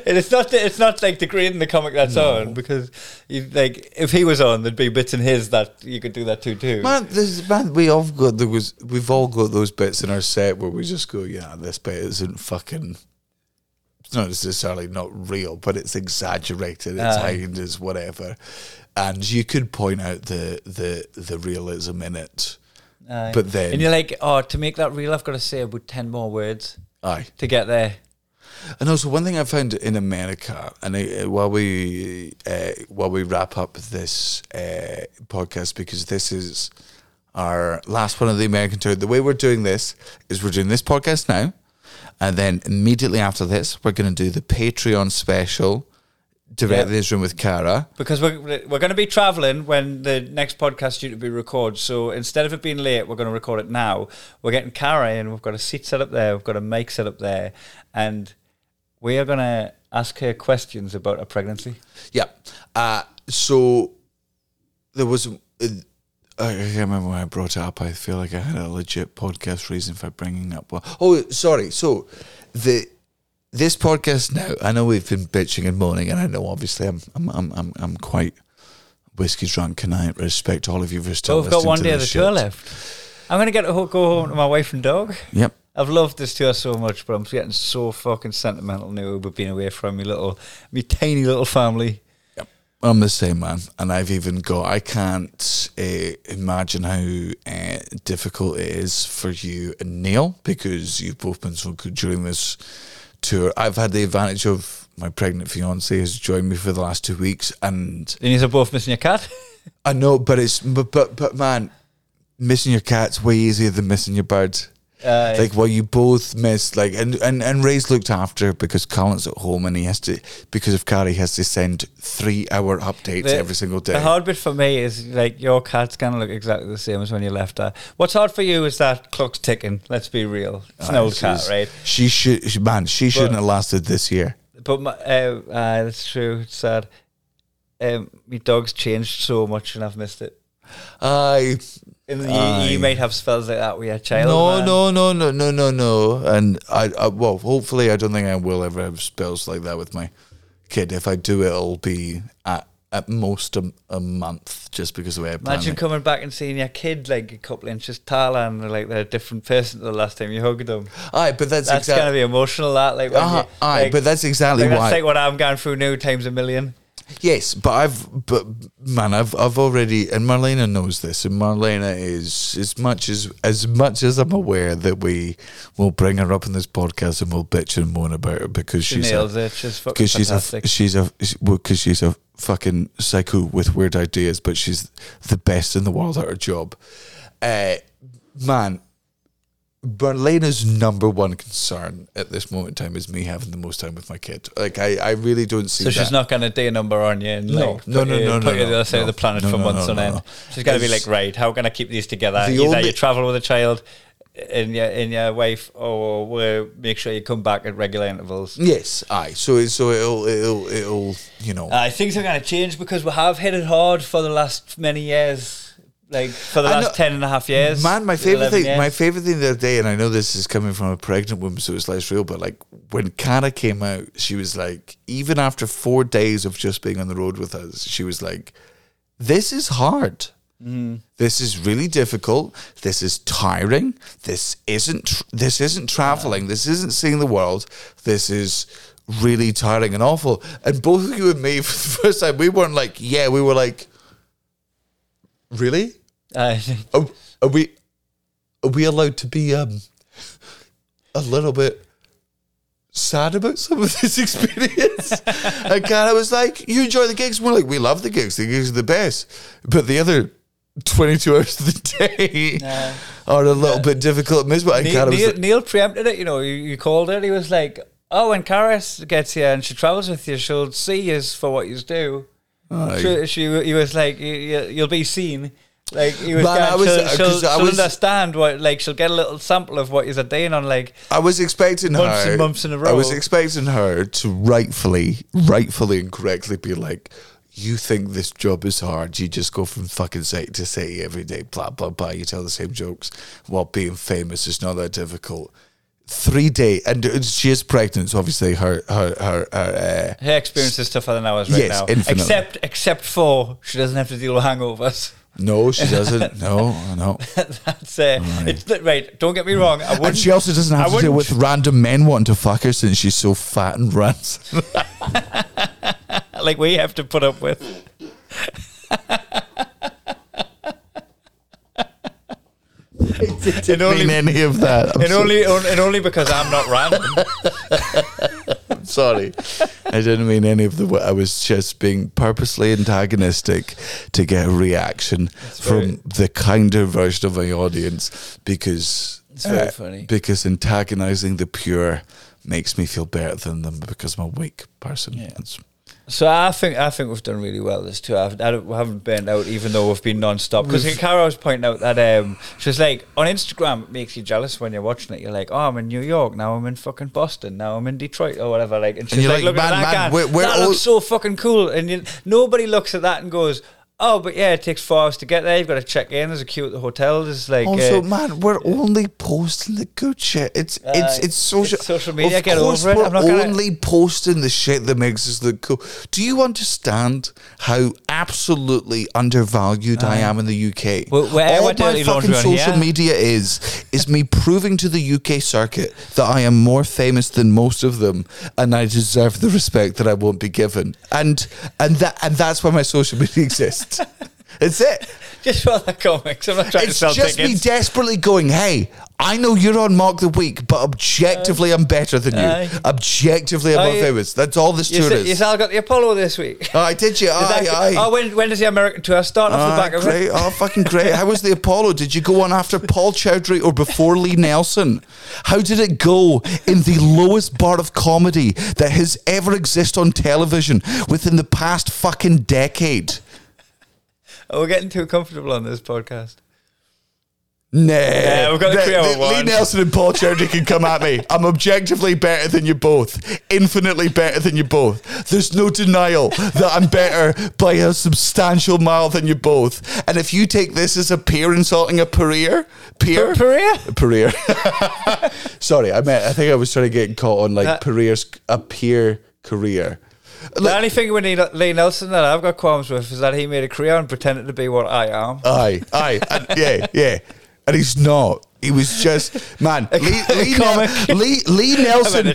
And it's not it's not like degrading the comic that's on because you like if he was on there'd be bits in his that you could do that too too. Man, this man, we all got there was we've all got those bits in our set where we just go, yeah, this bit isn't fucking. It's not necessarily not real, but it's exaggerated. It's Aye. heightened, it's whatever, and you could point out the the the realism in it. Aye. but then- and you're like, oh, to make that real, I've got to say about ten more words Aye, to get there. and also one thing I found in America, and I, while we uh, while we wrap up this uh, podcast, because this is our last one of the American tour. The way we're doing this is we're doing this podcast now, and then immediately after this, we're going to do the Patreon special directly Yeah. in this room with Cara. because we're we're going to be traveling when the next podcast is due to be recorded. So instead of it being late, we're going to record it now. We're getting Cara in. We've got a seat set up there. We've got a mic set up there, and we are going to ask her questions about her pregnancy. Yeah. Uh, so there was. Uh, I can't remember when I brought it up. I feel like I had a legit podcast reason for bringing it up. Well, oh, sorry. So the this podcast now. I know we've been bitching and moaning, and I know obviously I'm I'm I'm I'm, I'm quite whiskey drunk, and I respect all of you for still. So we've got one day of the this tour left. I'm going to get to go home to my wife and dog. Yep. I've loved this tour so much, but I'm getting so fucking sentimental now about being away from me little, me tiny little family. I'm the same man, and I've even got. I can't uh, imagine how uh, difficult it is for you and Neil because you've both been so good during this tour. I've had the advantage of my pregnant fiance has joined me for the last two weeks, and And you're both missing your cat. I know, but it's but but, but man, missing your cat's way easier than missing your bird. Uh, Like well, you both missed like and and and Ray's looked after because Colin's at home and he has to because of Carrie he has to send three hour updates The- every single day. The hard bit for me is like your cat's gonna look exactly the same as when you left her. What's hard for you is that clock's ticking. Let's be real. It's an old cat, right? She should, she, man. She shouldn't have lasted this year. But my, uh, uh, that's true. It's sad. Um, my dog's changed so much, and I've missed it. I, you, you might have spells like that with your child. No, man. no, no, no, no, no, no. And I, I, well, hopefully, I don't think I will ever have spells like that with my kid. If I do, it'll be at at most a, a month, just because of the way I plan Imagine coming back and seeing your kid like a couple inches taller and like they're a different person to the last time you hugged them. Aye, but that's, That's exactly. gonna be emotional. That like, Uh-huh, you- aye, like- but that's exactly like, why. That's like what I'm going through now times a million. Yes, but I've but man, I've I've already and Marlena knows this, and Marlena is as much as as much as I'm aware that we will bring her up in this podcast and we'll bitch and moan about her because She she's nails a, it. She's fucking she's fantastic. a she's a because she's a fucking psycho with weird ideas, but she's the best in the world at her job. Uh, man, Marlena's number one concern at this moment in time is me having the most time with my kid. Like I, I really don't see. so that. she's not going to a number on you and No. like, No, put no, you, no, put no, you to the no, other side no. of the planet No, for no, months no, on end. no. She's going to be like, right, how can I keep these together? The Either only- you travel with a child and your, and your wife or we make sure you come back at regular intervals. Yes, aye. So so it'll it'll it'll you know. Uh, things are going to change because we have hit it hard for the last many years. Like for the I last know- ten and a half years. Man, my favorite 11 thing, my favorite thing the other day, and I know this is coming from a pregnant woman, so it's less real. But like when Cara came out, she was like, even after four days of just being on the road with us, she was like, "This is hard. Mm-hmm. This is really difficult. This is tiring. This isn't. Tr- this isn't traveling. This isn't seeing the world. This is." Really tiring and awful. And both of you and me, for the first time, we weren't like, yeah, we were like, really? Uh, Are, are we are we allowed to be um a little bit sad about some of this experience? and Cara was like, "You enjoy the gigs?" We're like, "We love the gigs. The gigs are the best." But the other twenty-two hours of the day Nah. are a little bit difficult and miserable. And Neil, Neil, like, Neil preempted it. You know, you, you called it. He was like, "Oh, when Karis gets here and she travels with you, she'll see you for what you do." She, she, he was like, you, you- "You'll be seen." Like he was, Man, I was- she'll, she'll, I she'll was- understand what. Like she'll get a little sample of what you're doing on. Like I was expecting Months her. and months in a I was expecting her to rightfully, rightfully and correctly be like, "You think this job is hard? You just go from fucking city to city every day, blah blah blah. You tell the same jokes. While being famous is not that difficult." Three day, and she is pregnant. So obviously, her her her, her uh, her experience is tougher than ours right Yes, now. infinitely. Except except for she doesn't have to deal with hangovers. no, she doesn't. No, no. That's uh, it's right. Don't get me wrong. I And she also doesn't I have to deal with random men wanting to fuck her since she's so fat and rancid. like we have to put up with. and only, mean any of that. I'm and so- only, and only because I'm not random. Sorry, I didn't mean any of the. I was just being purposely antagonistic to get a reaction from very- the kinder version of my audience because uh, It's very funny. Because antagonizing the pure makes me feel better than them because I'm a weak person. That's- So I think I think we've done really well this tour. I've, I we haven't burned out even though we've been non-stop. Because Cara was pointing out that um, she was like, on Instagram, it makes you jealous when you're watching it. You're like, oh, I'm in New York now. I'm in fucking Boston now. I'm in Detroit or whatever. Like, and she's you're like, like, look at that man, guy. we're- we're that all- looks so fucking cool. And you, nobody looks at that and goes. Oh, but yeah, it takes four hours to get there. You've got to check in. There's a queue at the hotel. There's like also, uh, man, we're only posting the good shit. It's it's it's social. It's social media, Of get course over it. We're I'm not gonna- only posting the shit that makes us look cool. Do you understand how absolutely undervalued I am in the UK? Well, All what my fucking social here? media is is me proving to the UK circuit that I am more famous than most of them, and I deserve the respect that I won't be given. And and that and that's why my social media exists. It's it. just for the comics. I'm not trying to sell tickets. It's just me desperately going, hey, I know you're on Mock the Week, but objectively uh, I'm better than you. Aye. Objectively I'm Aye. more famous. That's all this you, tour said, you is. said I got the Apollo this week. Oh, I did you? Aye, aye. Oh, when, when does the American tour start off the Aye, back of great. it? Oh, fucking great. How was the Apollo? Did you go on after Paul Chowdhry or before Lee Nelson? How did it go in the lowest bar of comedy that has ever existed on television within the past fucking decade? Oh, we're getting too comfortable on this podcast. Nah. Yeah, we've got the Nah, Creo Lee. Nelson and Paul Chowdhry can come at me. I'm objectively better than you both. Infinitely better than you both. There's no denial that I'm better by a substantial mile than you both. And if you take this as a peer insulting a peer, peer, peer, peer. Sorry, I meant. I think I was trying to get caught on like Uh, peer's a peer career. The only thing with Lee Lee Nelson that I've got qualms with is that he made a career and pretended to be what I am. Aye, aye, and yeah, yeah. And he's not. He was just man. Lee, Lee, Nel- Lee, Lee Nelson.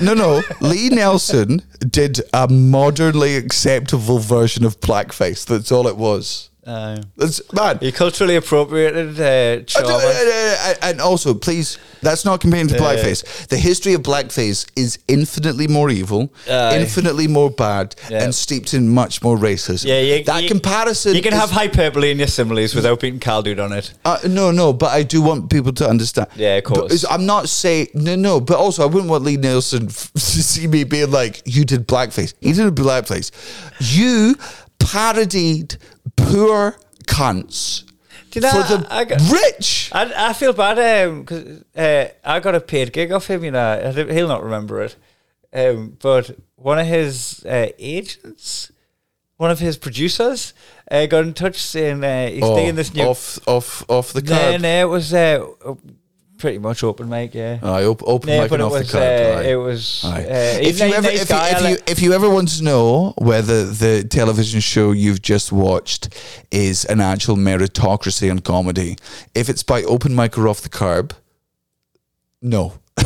No, no. Lee Nelson did a modernly acceptable version of blackface. That's all it was. Uh, That's man. You culturally appropriated uh, Uh, Chava. uh, And also, please, that's not comparing to Uh, blackface. The history of blackface is infinitely more evil, Aye. infinitely more bad, Yeah. and steeped in much more racism. Yeah, you, that you- comparison. You can is- have hyperbole in your similes without being calded on it. Uh, no, no, but I do want people to understand. Yeah, of course. I'm not saying no, no, but also I wouldn't want Lee Nelson f- to see me being like, "You did blackface." He didn't blackface. You parodied poor cunts Do you know, for the I got- rich. I, I feel bad because uh, I got a paid gig off him. You know, I he'll not remember it. Um, but one of his uh, agents, one of his producers, uh, got in touch saying uh, he's Oh, doing this new. off, off, off the no, Kerb. no, it was uh, pretty much open mic. Yeah. Aye, op- open No, mic but and it off was, the Kerb. uh, it was. Uh, if you ever, nice if, guy, I if, you, if you ever want to know whether the television show you've just watched is an actual meritocracy on comedy, if it's by open mic or off the Kerb, no.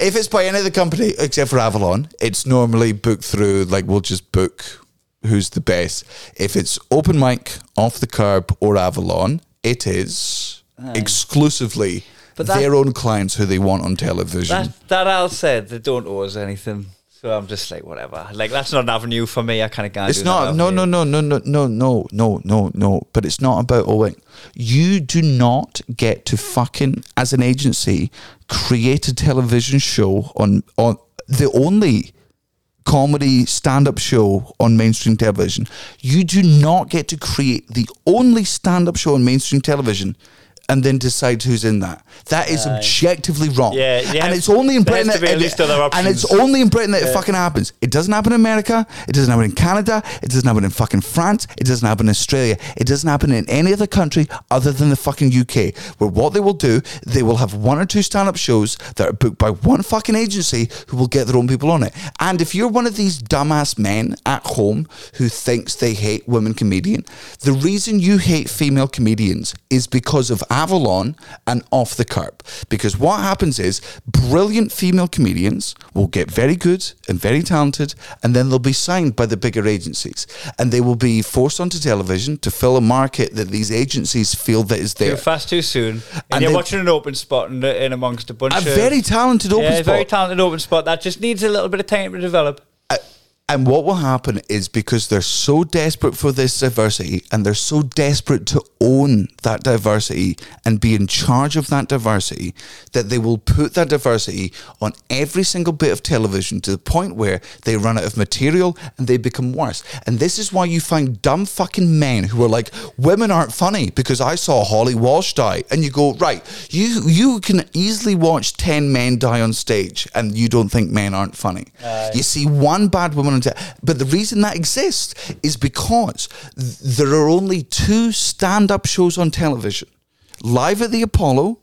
if it's by any other company except for Avalon, it's normally booked through like we'll just book who's the best. If it's open mic, off the Kerb, or Avalon, it is exclusively But that- their own clients who they want on television. that, that Al said they don't owe us anything. So I'm just like, whatever. Like, that's not an avenue for me. I kind of can't It's do not. No, no, no, no, no, no, no, no, no, no. But it's not about owing. You do not get to fucking as an agency create a television show on on the only comedy stand-up show on mainstream television. You do not get to create the only stand-up show on mainstream television. And then decide who's in that. That is Aye. objectively wrong. Yeah, yeah. and it's only in Britain. to be at and- least other and it's only in Britain that it fucking happens. It doesn't happen in America. It doesn't happen in Canada. It doesn't happen in fucking France. It doesn't happen in Australia. It doesn't happen in any other country other than the fucking UK. Where what they will do, they will have one or two stand up shows that are booked by one fucking agency who will get their own people on it. And if you're one of these dumbass men at home who thinks they hate women comedian, the reason you hate female comedians is because of Avalon and off the Kerb. Because what happens is brilliant female comedians will get very good and very talented, and then they'll be signed by the bigger agencies. And they will be forced onto television to fill a market that these agencies feel that is there. Too fast, too soon. And, And you're they- watching an open spot in, in amongst a bunch A of. very talented open yeah, a spot. very talented open spot that just needs a little bit of time to develop. Uh, And what will happen is because they're so desperate for this diversity and they're so desperate to own that diversity and be in charge of that diversity that they will put that diversity on every single bit of television to the point where they run out of material and they become worse. And this is why you find dumb fucking men who are like, women aren't funny because I saw Holly Walsh die. And you go, right, you you can easily watch 10 men die on stage and you don't think men aren't funny. You see one bad woman on but the reason that exists is because th- there are only two stand-up shows on television. Live at the Apollo.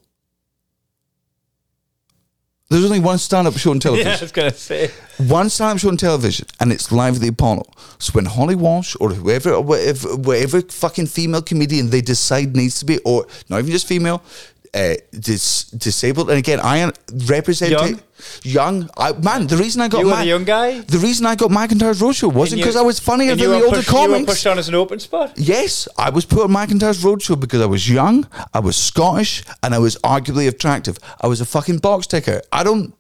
There's only one stand-up show on television Yeah, I was going to say. one stand-up show on television and it's live at the Apollo. So when Holly Walsh or whoever, or whatever, whatever fucking female comedian they decide needs to be, or not even just female, uh, dis- disabled. And again, I am represent Young? I, man, the reason I got You were Ma- the young guy? The reason I got McIntyre's Roadshow wasn't because I was funnier than the older pushed- You were pushed on as an open spot. Yes, I was put on McIntyre's Roadshow because I was young, I was Scottish, and I was arguably attractive. I was a fucking box ticker. I don't.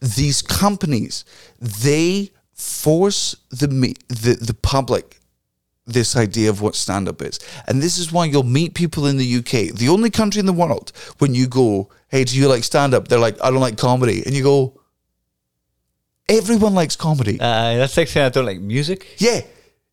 These companies, they force the me- the the public this idea of what stand up is. And this is why you'll meet people in the UK, the only country in the world, when you go, Hey, do you like stand up? They're like, I don't like comedy. And you go, Everyone likes comedy. Uh, that's like saying I don't like music. yeah.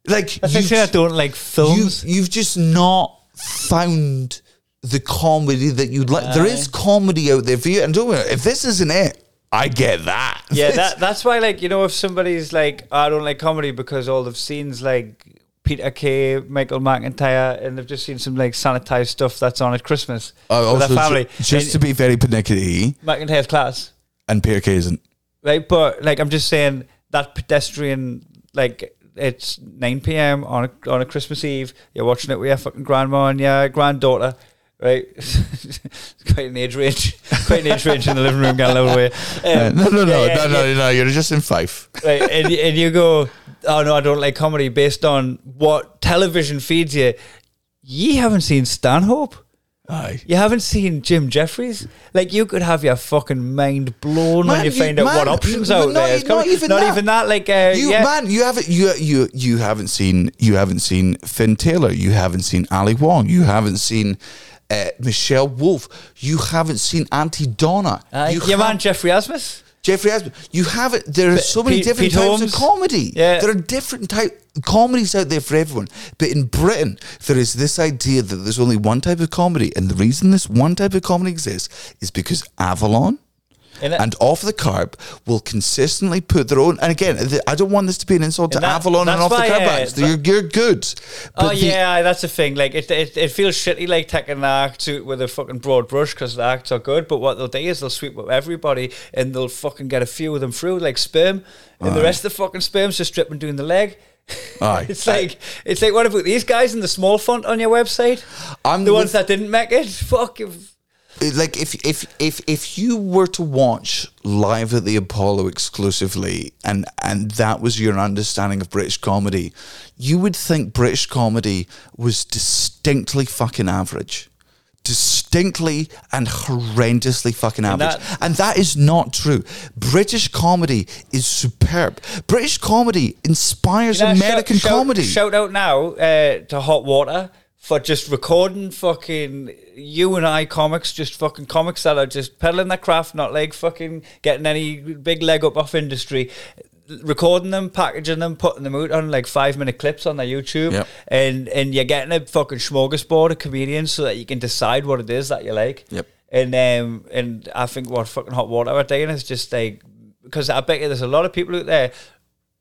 Like, That's like you- saying I don't like you, films. you've just not found the comedy that you'd like. There is comedy out there for you, and don't worry, if this isn't it, I get that. Yeah, that that's why like you know if somebody's like "Oh, I don't like comedy because all the scenes like Peter Kay, Michael McIntyre, and they've just seen some like sanitized stuff that's on at Christmas Uh, with also, their family. ju- just to be very pernickety, McIntyre's class, and Peter Kay isn't. right? But like I'm just saying that pedestrian like. It's 9 p.m. on a, on a Christmas Eve. You're watching it with your fucking grandma and your granddaughter, right? it's quite an age range, quite an age range in the living room, getting a little way. Uh, no, no, no, yeah, no, no, no. You're just in five. right, and, and you go, oh no, I don't like comedy based on what television feeds you. You haven't seen Stanhope. Aye. You haven't seen Jim Jefferies. Like you could have your fucking mind blown when you you- find out what options out not there. It's not even not that. even that. Like uh, You yeah. man, you haven't you you you haven't seen you haven't seen Finn Taylor, you haven't seen Ali Wong, you haven't seen uh, Michelle Wolf, you haven't seen Aunty Donna, Uh, you your man Geoffrey Asmus. Jeffrey Asman. You have it. There are so many Pete- different Pete types Holmes. of comedy. Yeah. There are different type comedies out there for everyone. But in Britain, there is this idea that there's only one type of comedy, and the reason this one type of comedy exists is because Avalon. Innit? And off the Kerb will consistently put their own. And again, I don't want this to be an insult to that- Avalon and off the why, Kerb uh, acts. You're, you're good. Oh the- yeah, that's the thing. Like it, it, it feels shitty, like taking the act to, with a fucking broad brush because the acts are good. But what they'll do is they'll sweep up everybody and they'll fucking get a few of them through, like sperm, and the rest of the fucking sperm's just stripping doing the leg. Aye. it's like it's like what about these guys in the small font on your website? I'm the with- ones that didn't make it. Fuck. if- like if if if if you were to watch live at the Apollo exclusively and and that was your understanding of British comedy, you would think British comedy was distinctly fucking average. Distinctly and horrendously fucking And average. that- and that is not true. British comedy is superb. British comedy inspires American shout, shout- comedy. Shout out now uh, to Hot Water for just recording fucking you and I comics, just fucking comics that are just peddling their craft, not like fucking getting any big leg up off industry. Recording them, packaging them, putting them out on like five minute clips on their YouTube, Yep. and and you're getting a fucking smorgasbord of comedians so that you can decide what it is that you like. Yep. And um and I think what fucking hot water we're doing is just like because I bet you there's a lot of people out there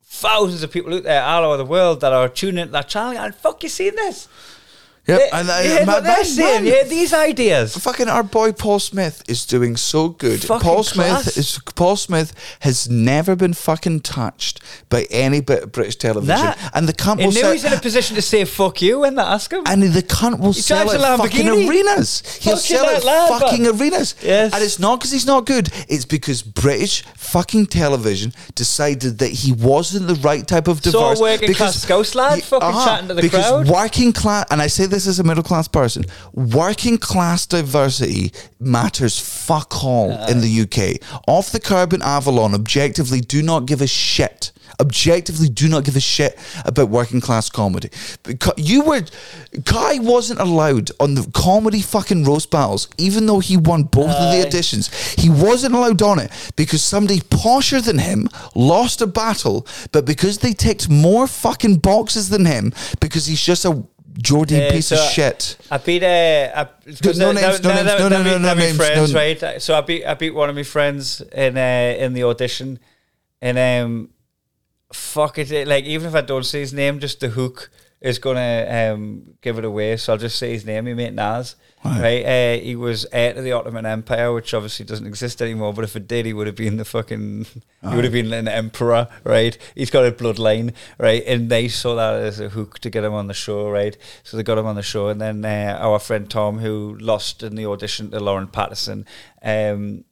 thousands of people out there all over the world that are tuning into that channel and fuck you seen this Yep, They- and I- you hear man- man- you these ideas Fucking our boy Paul Smith is doing so good. Fucking Paul class. Smith is Paul Smith has never been fucking touched by any bit of British television, Nah. and the cunt he will knew sell, he's in a position to say fuck you when they ask him and the cunt will sell drives at a fucking arenas. He'll Fucking sell that at lad, fucking arenas. Yes. and it's not because he's not good. It's because British fucking television decided that he wasn't the right type of So diverse. working because- class scouse lad fucking uh-huh. chatting to the because crowd? working class, and I say this as a middle class person, working class diversity matters fuck all in the UK. Off the Kerb and Avalon objectively do not give a shit. Objectively, do not give a shit about working class comedy. Because you were, Kai wasn't allowed on the comedy fucking roast battles, even though he won both of the editions. He wasn't allowed on it because somebody posher than him lost a battle, but because they ticked more fucking boxes than him, because he's just a Geordie Uh, piece so of shit. I beat uh, I, cause No names, no they're- names, no, no, no, no they're names, friends, no- right? So I beat I beat one of my friends in uh, in the audition, and um, fuck it, like even if I don't say his name, just the hook is gonna um give it away. So I'll just say his name. He mate Naz, Right. right? Uh, he was heir to the Ottoman Empire, which obviously doesn't exist anymore. But if it did, he would have been the fucking. He would have been an emperor, right? He's got a bloodline, right? And they saw that as a hook to get him on the show, right? So they got him on the show, and then uh, our friend Tom, who lost in the audition to Lauren Pattison, um,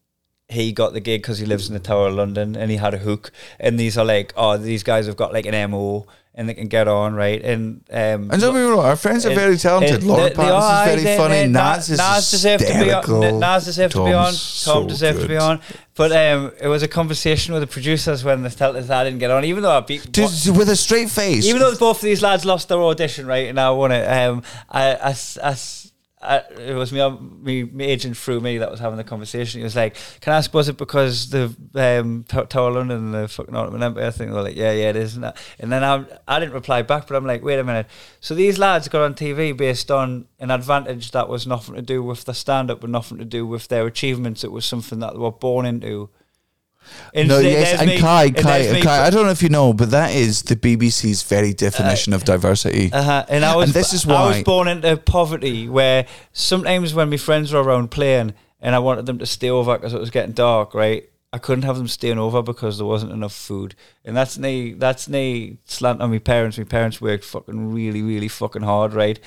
he got the gig because he lives in the Tower of London and he had a hook. And these are like, oh, these guys have got like an MO and they can get on, right? And um, And don't be wrong, our friends are very talented. they- they Pattison's very they- funny. they- Naz is Nas deserves to be on. Nas deserves to be on. Tom so deserves to be on. But um, it was a conversation with the producers when they felt that I didn't get on, even though I beat. Just with a straight face. even though both of these lads lost their audition, right, and I won it, um, I, I I I, it was me, me, me agent through me that was having the conversation. He was like, "Can I ask, was it because the um, Tower London and the fucking Ottoman Empire thing?" They were like, "Yeah, yeah, it is." And, that. and then I, I didn't reply back, but I'm like, "Wait a minute." So these lads got on TV based on an advantage that was nothing to do with the stand up and nothing to do with their achievements. It was something that they were born into. And No, yes, and me- Kai, Kai, there's Kai. I don't know if you know, but that is the BBC's very definition of diversity. Uh-huh. And I was And this is why I was born into poverty where sometimes when my friends were around playing and I wanted them to stay over because it was getting dark, right? I couldn't have them staying over because there wasn't enough food. And that's nae that's nae slant on my parents. My parents worked fucking really, really fucking hard, right?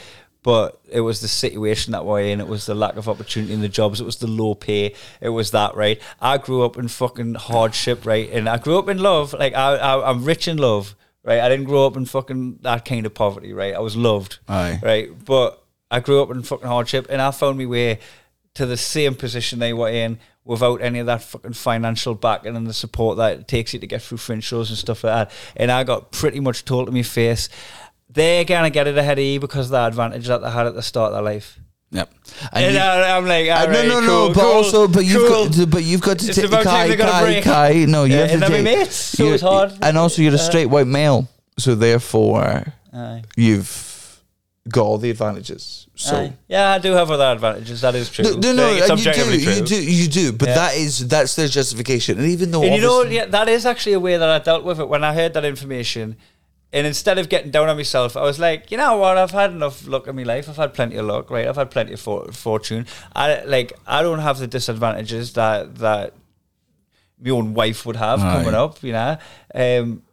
But it was the situation that we're in. It was the lack of opportunity in the jobs. It was the low pay. It was that, right? I grew up in fucking hardship, right? And I grew up in love. Like I, I I'm rich in love, right? I didn't grow up in fucking that kind of poverty, right? I was loved, Aye. right? But I grew up in fucking hardship, and I found my way to the same position they were in without any of that fucking financial backing and the support that it takes you to get through fringe shows and stuff like that. And I got pretty much told to my face, they're gonna get it ahead of you because of the advantage that they had at the start of their life. Yep. And, you- I, I'm like, Uh, no, right, no, no. cool, But cool, also, but you've cool. got, to, but you've got to take Kai, we got a Kai. Kai. No, you Yeah, have to and take. mates, so it's hard. And also, you're a Uh, straight white male, so therefore, Aye. you've got all the advantages. So. Aye. yeah, I do have other advantages. That is true. No, no, no, you do, objectively you do, you do, but Yeah. that is that's their justification. And even though, And you know, yeah, that is actually a way that I dealt with it when I heard that information. And instead of getting down on myself, I was like, you know what? I've had enough luck in my life. I've had plenty of luck, right? I've had plenty of for- fortune. I like. I don't have the disadvantages that that my own wife would have coming up. You know. Um,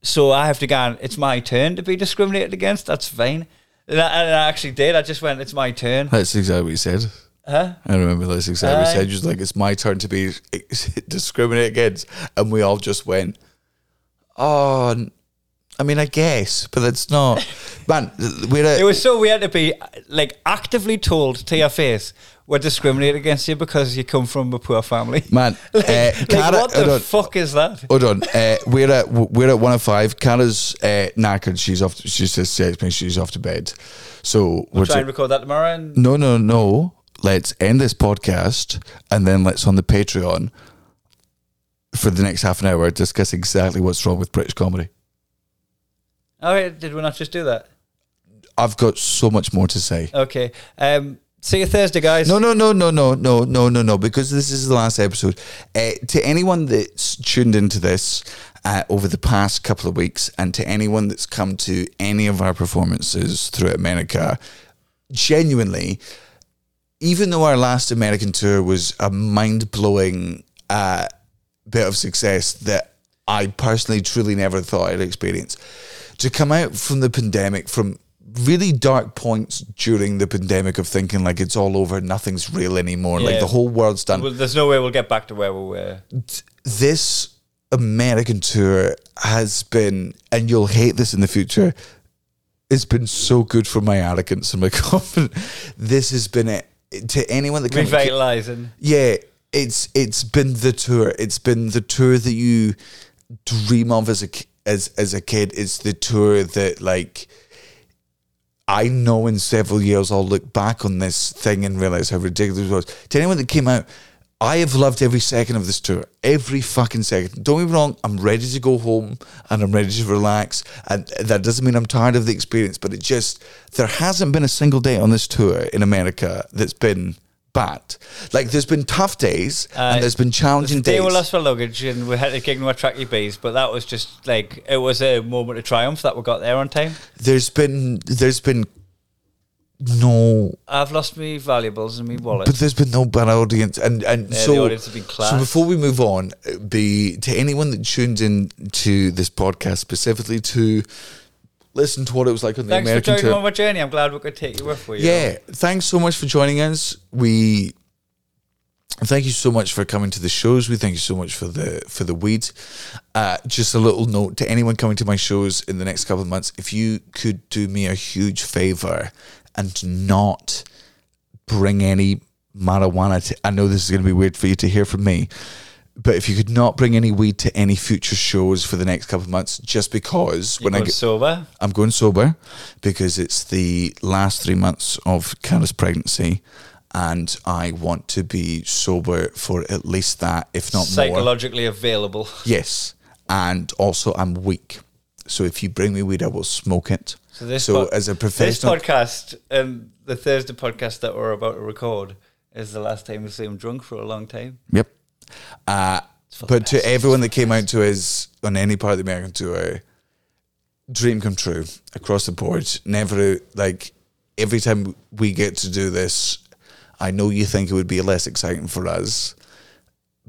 so I have to go. And, it's my turn to be discriminated against. That's fine. And I, and I actually did. I just went. It's my turn. that's exactly what you said. Huh? I remember that's exactly what you said. Just like it's my turn to be discriminated against, and we all just went, "Oh, I mean, I guess, but that's not." Man, we're It a, was so weird to be like actively told to your face we're discriminating against you because you come from a poor family. man. like, uh, like, Cara- what the on. fuck is that? Hold on, uh, we're at we're at one of five. Kara's uh, knackered. She's off. She just says me she's off to bed. So we're Try ju- and record that tomorrow. And No, no, no. Let's end this podcast and then let's on the Patreon for the next half an hour discuss exactly what's wrong with British comedy. Oh, wait, did we not just do that? I've got so much more to say. Okay. Um, see you Thursday, guys. No, no, no, no, no, no, no, no, no, because this is the last episode. Uh, to anyone that's tuned into this uh, over the past couple of weeks and to anyone that's come to any of our performances throughout America, genuinely, even though our last American tour was a mind blowing uh, bit of success that I personally truly never thought I'd experience, to come out from the pandemic, from really dark points during the pandemic of thinking like it's all over, nothing's real anymore, like the whole world's done Well, there's no way we'll get back to where we were. this American tour has been, and you'll hate this in the future, it's been so good for my arrogance and my confidence. This has been it. To anyone that comes, Revitalizing. yeah, it's it's been the tour. It's been the tour that you dream of as a as as a kid. It's the tour that like I know in several years I'll look back on this thing and realize how ridiculous it was. To anyone that came out, I have loved every second of this tour. Every fucking second. Don't get me wrong, I'm ready to go home and I'm ready to relax. And that doesn't mean I'm tired of the experience, but it just, there hasn't been a single day on this tour in America that's been bad. Like, there's been tough days Uh, and there's been challenging They days. were lost for luggage and we had to gig our tracky bees, but that was just like it was a moment of triumph that we got there on time. there's been, there's been no I've lost me valuables and my wallet. But there's been no bad audience, and and Yeah, so the audience so before we move on, be to anyone that tunes in to this podcast specifically to listen to what it was like on the Thanks for joining tour. on my journey. I'm glad we could take you with. you. Yeah, thanks so much for joining us. We thank you so much for coming to the shows. We thank you so much for the for the weed. Uh, just a little note to anyone coming to my shows in the next couple of months: if you could do me a huge favor and not bring any marijuana. To, I know this is going to be weird for you to hear from me. But if you could not bring any weed to any future shows for the next couple of months, just because You when I get, sober. I'm going sober because it's the last three months of Kara's pregnancy, and I want to be sober for at least that, if not more. Psychologically available. Yes, and also I'm weak, so if you bring me weed, I will smoke it. So this So as a This professional, podcast and the Thursday podcast that we're about to record is the last time we see him drunk for a long time. yep. Uh, but to everyone that came out to us on any part of the American tour, dream come true across the board. Never like every time we get to do this, I know you think it would be less exciting for us,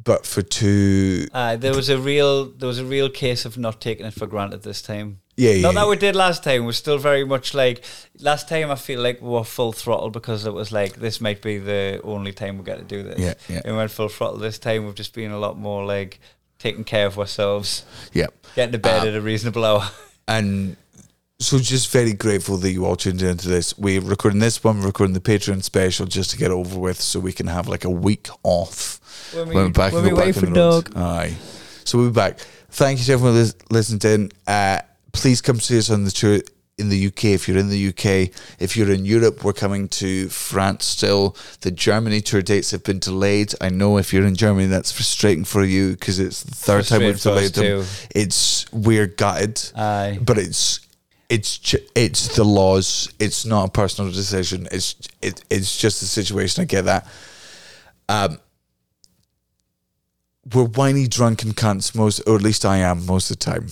but for two, Uh, there was a real there was a real case of not taking it for granted this time. Yeah, yeah, Not that we did last time. We're still very much like last time. I feel like we were full throttle because it was like this might be the only time we get to do this. Yeah, yeah. And we went full throttle this time. We've just been a lot more like taking care of ourselves, yeah. getting to bed Um, at a reasonable hour. And so just very grateful that you all tuned into this. We're recording this one, we're recording the Patreon special just to get it over with so we can have like a week off When when we're back when we wait back for on the road. Doug. Aye. So we'll be back. Thank you to everyone lis- listening in. Uh, please come see us on the tour in the UK if you're in the UK. If you're in Europe, we're coming to France still. The Germany tour dates have been delayed. I know if you're in Germany, that's frustrating for you because it's the third time we've delayed them. It's we're gutted Aye. but it's it's it's the laws. It's not a personal decision. It's it, it's just the situation. I get that. Um, we're whiny, drunken cunts most, or at least I am most of the time.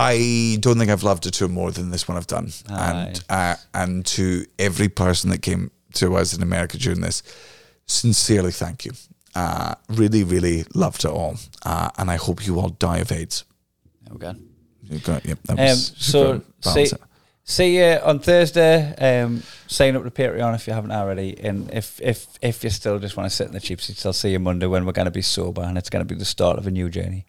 I don't think I've loved a tour more than this one I've done, and uh, and to every person that came to us in America during this, sincerely thank you. Uh, really, really loved it all, uh, and I hope you all die of AIDS. Okay. You got yep. That Um, was so see, see you on Thursday. Um, sign up to Patreon if you haven't already, and if if if you still just want to sit in the cheap seats, I'll see you Monday when we're going to be sober, and it's going to be the start of a new journey.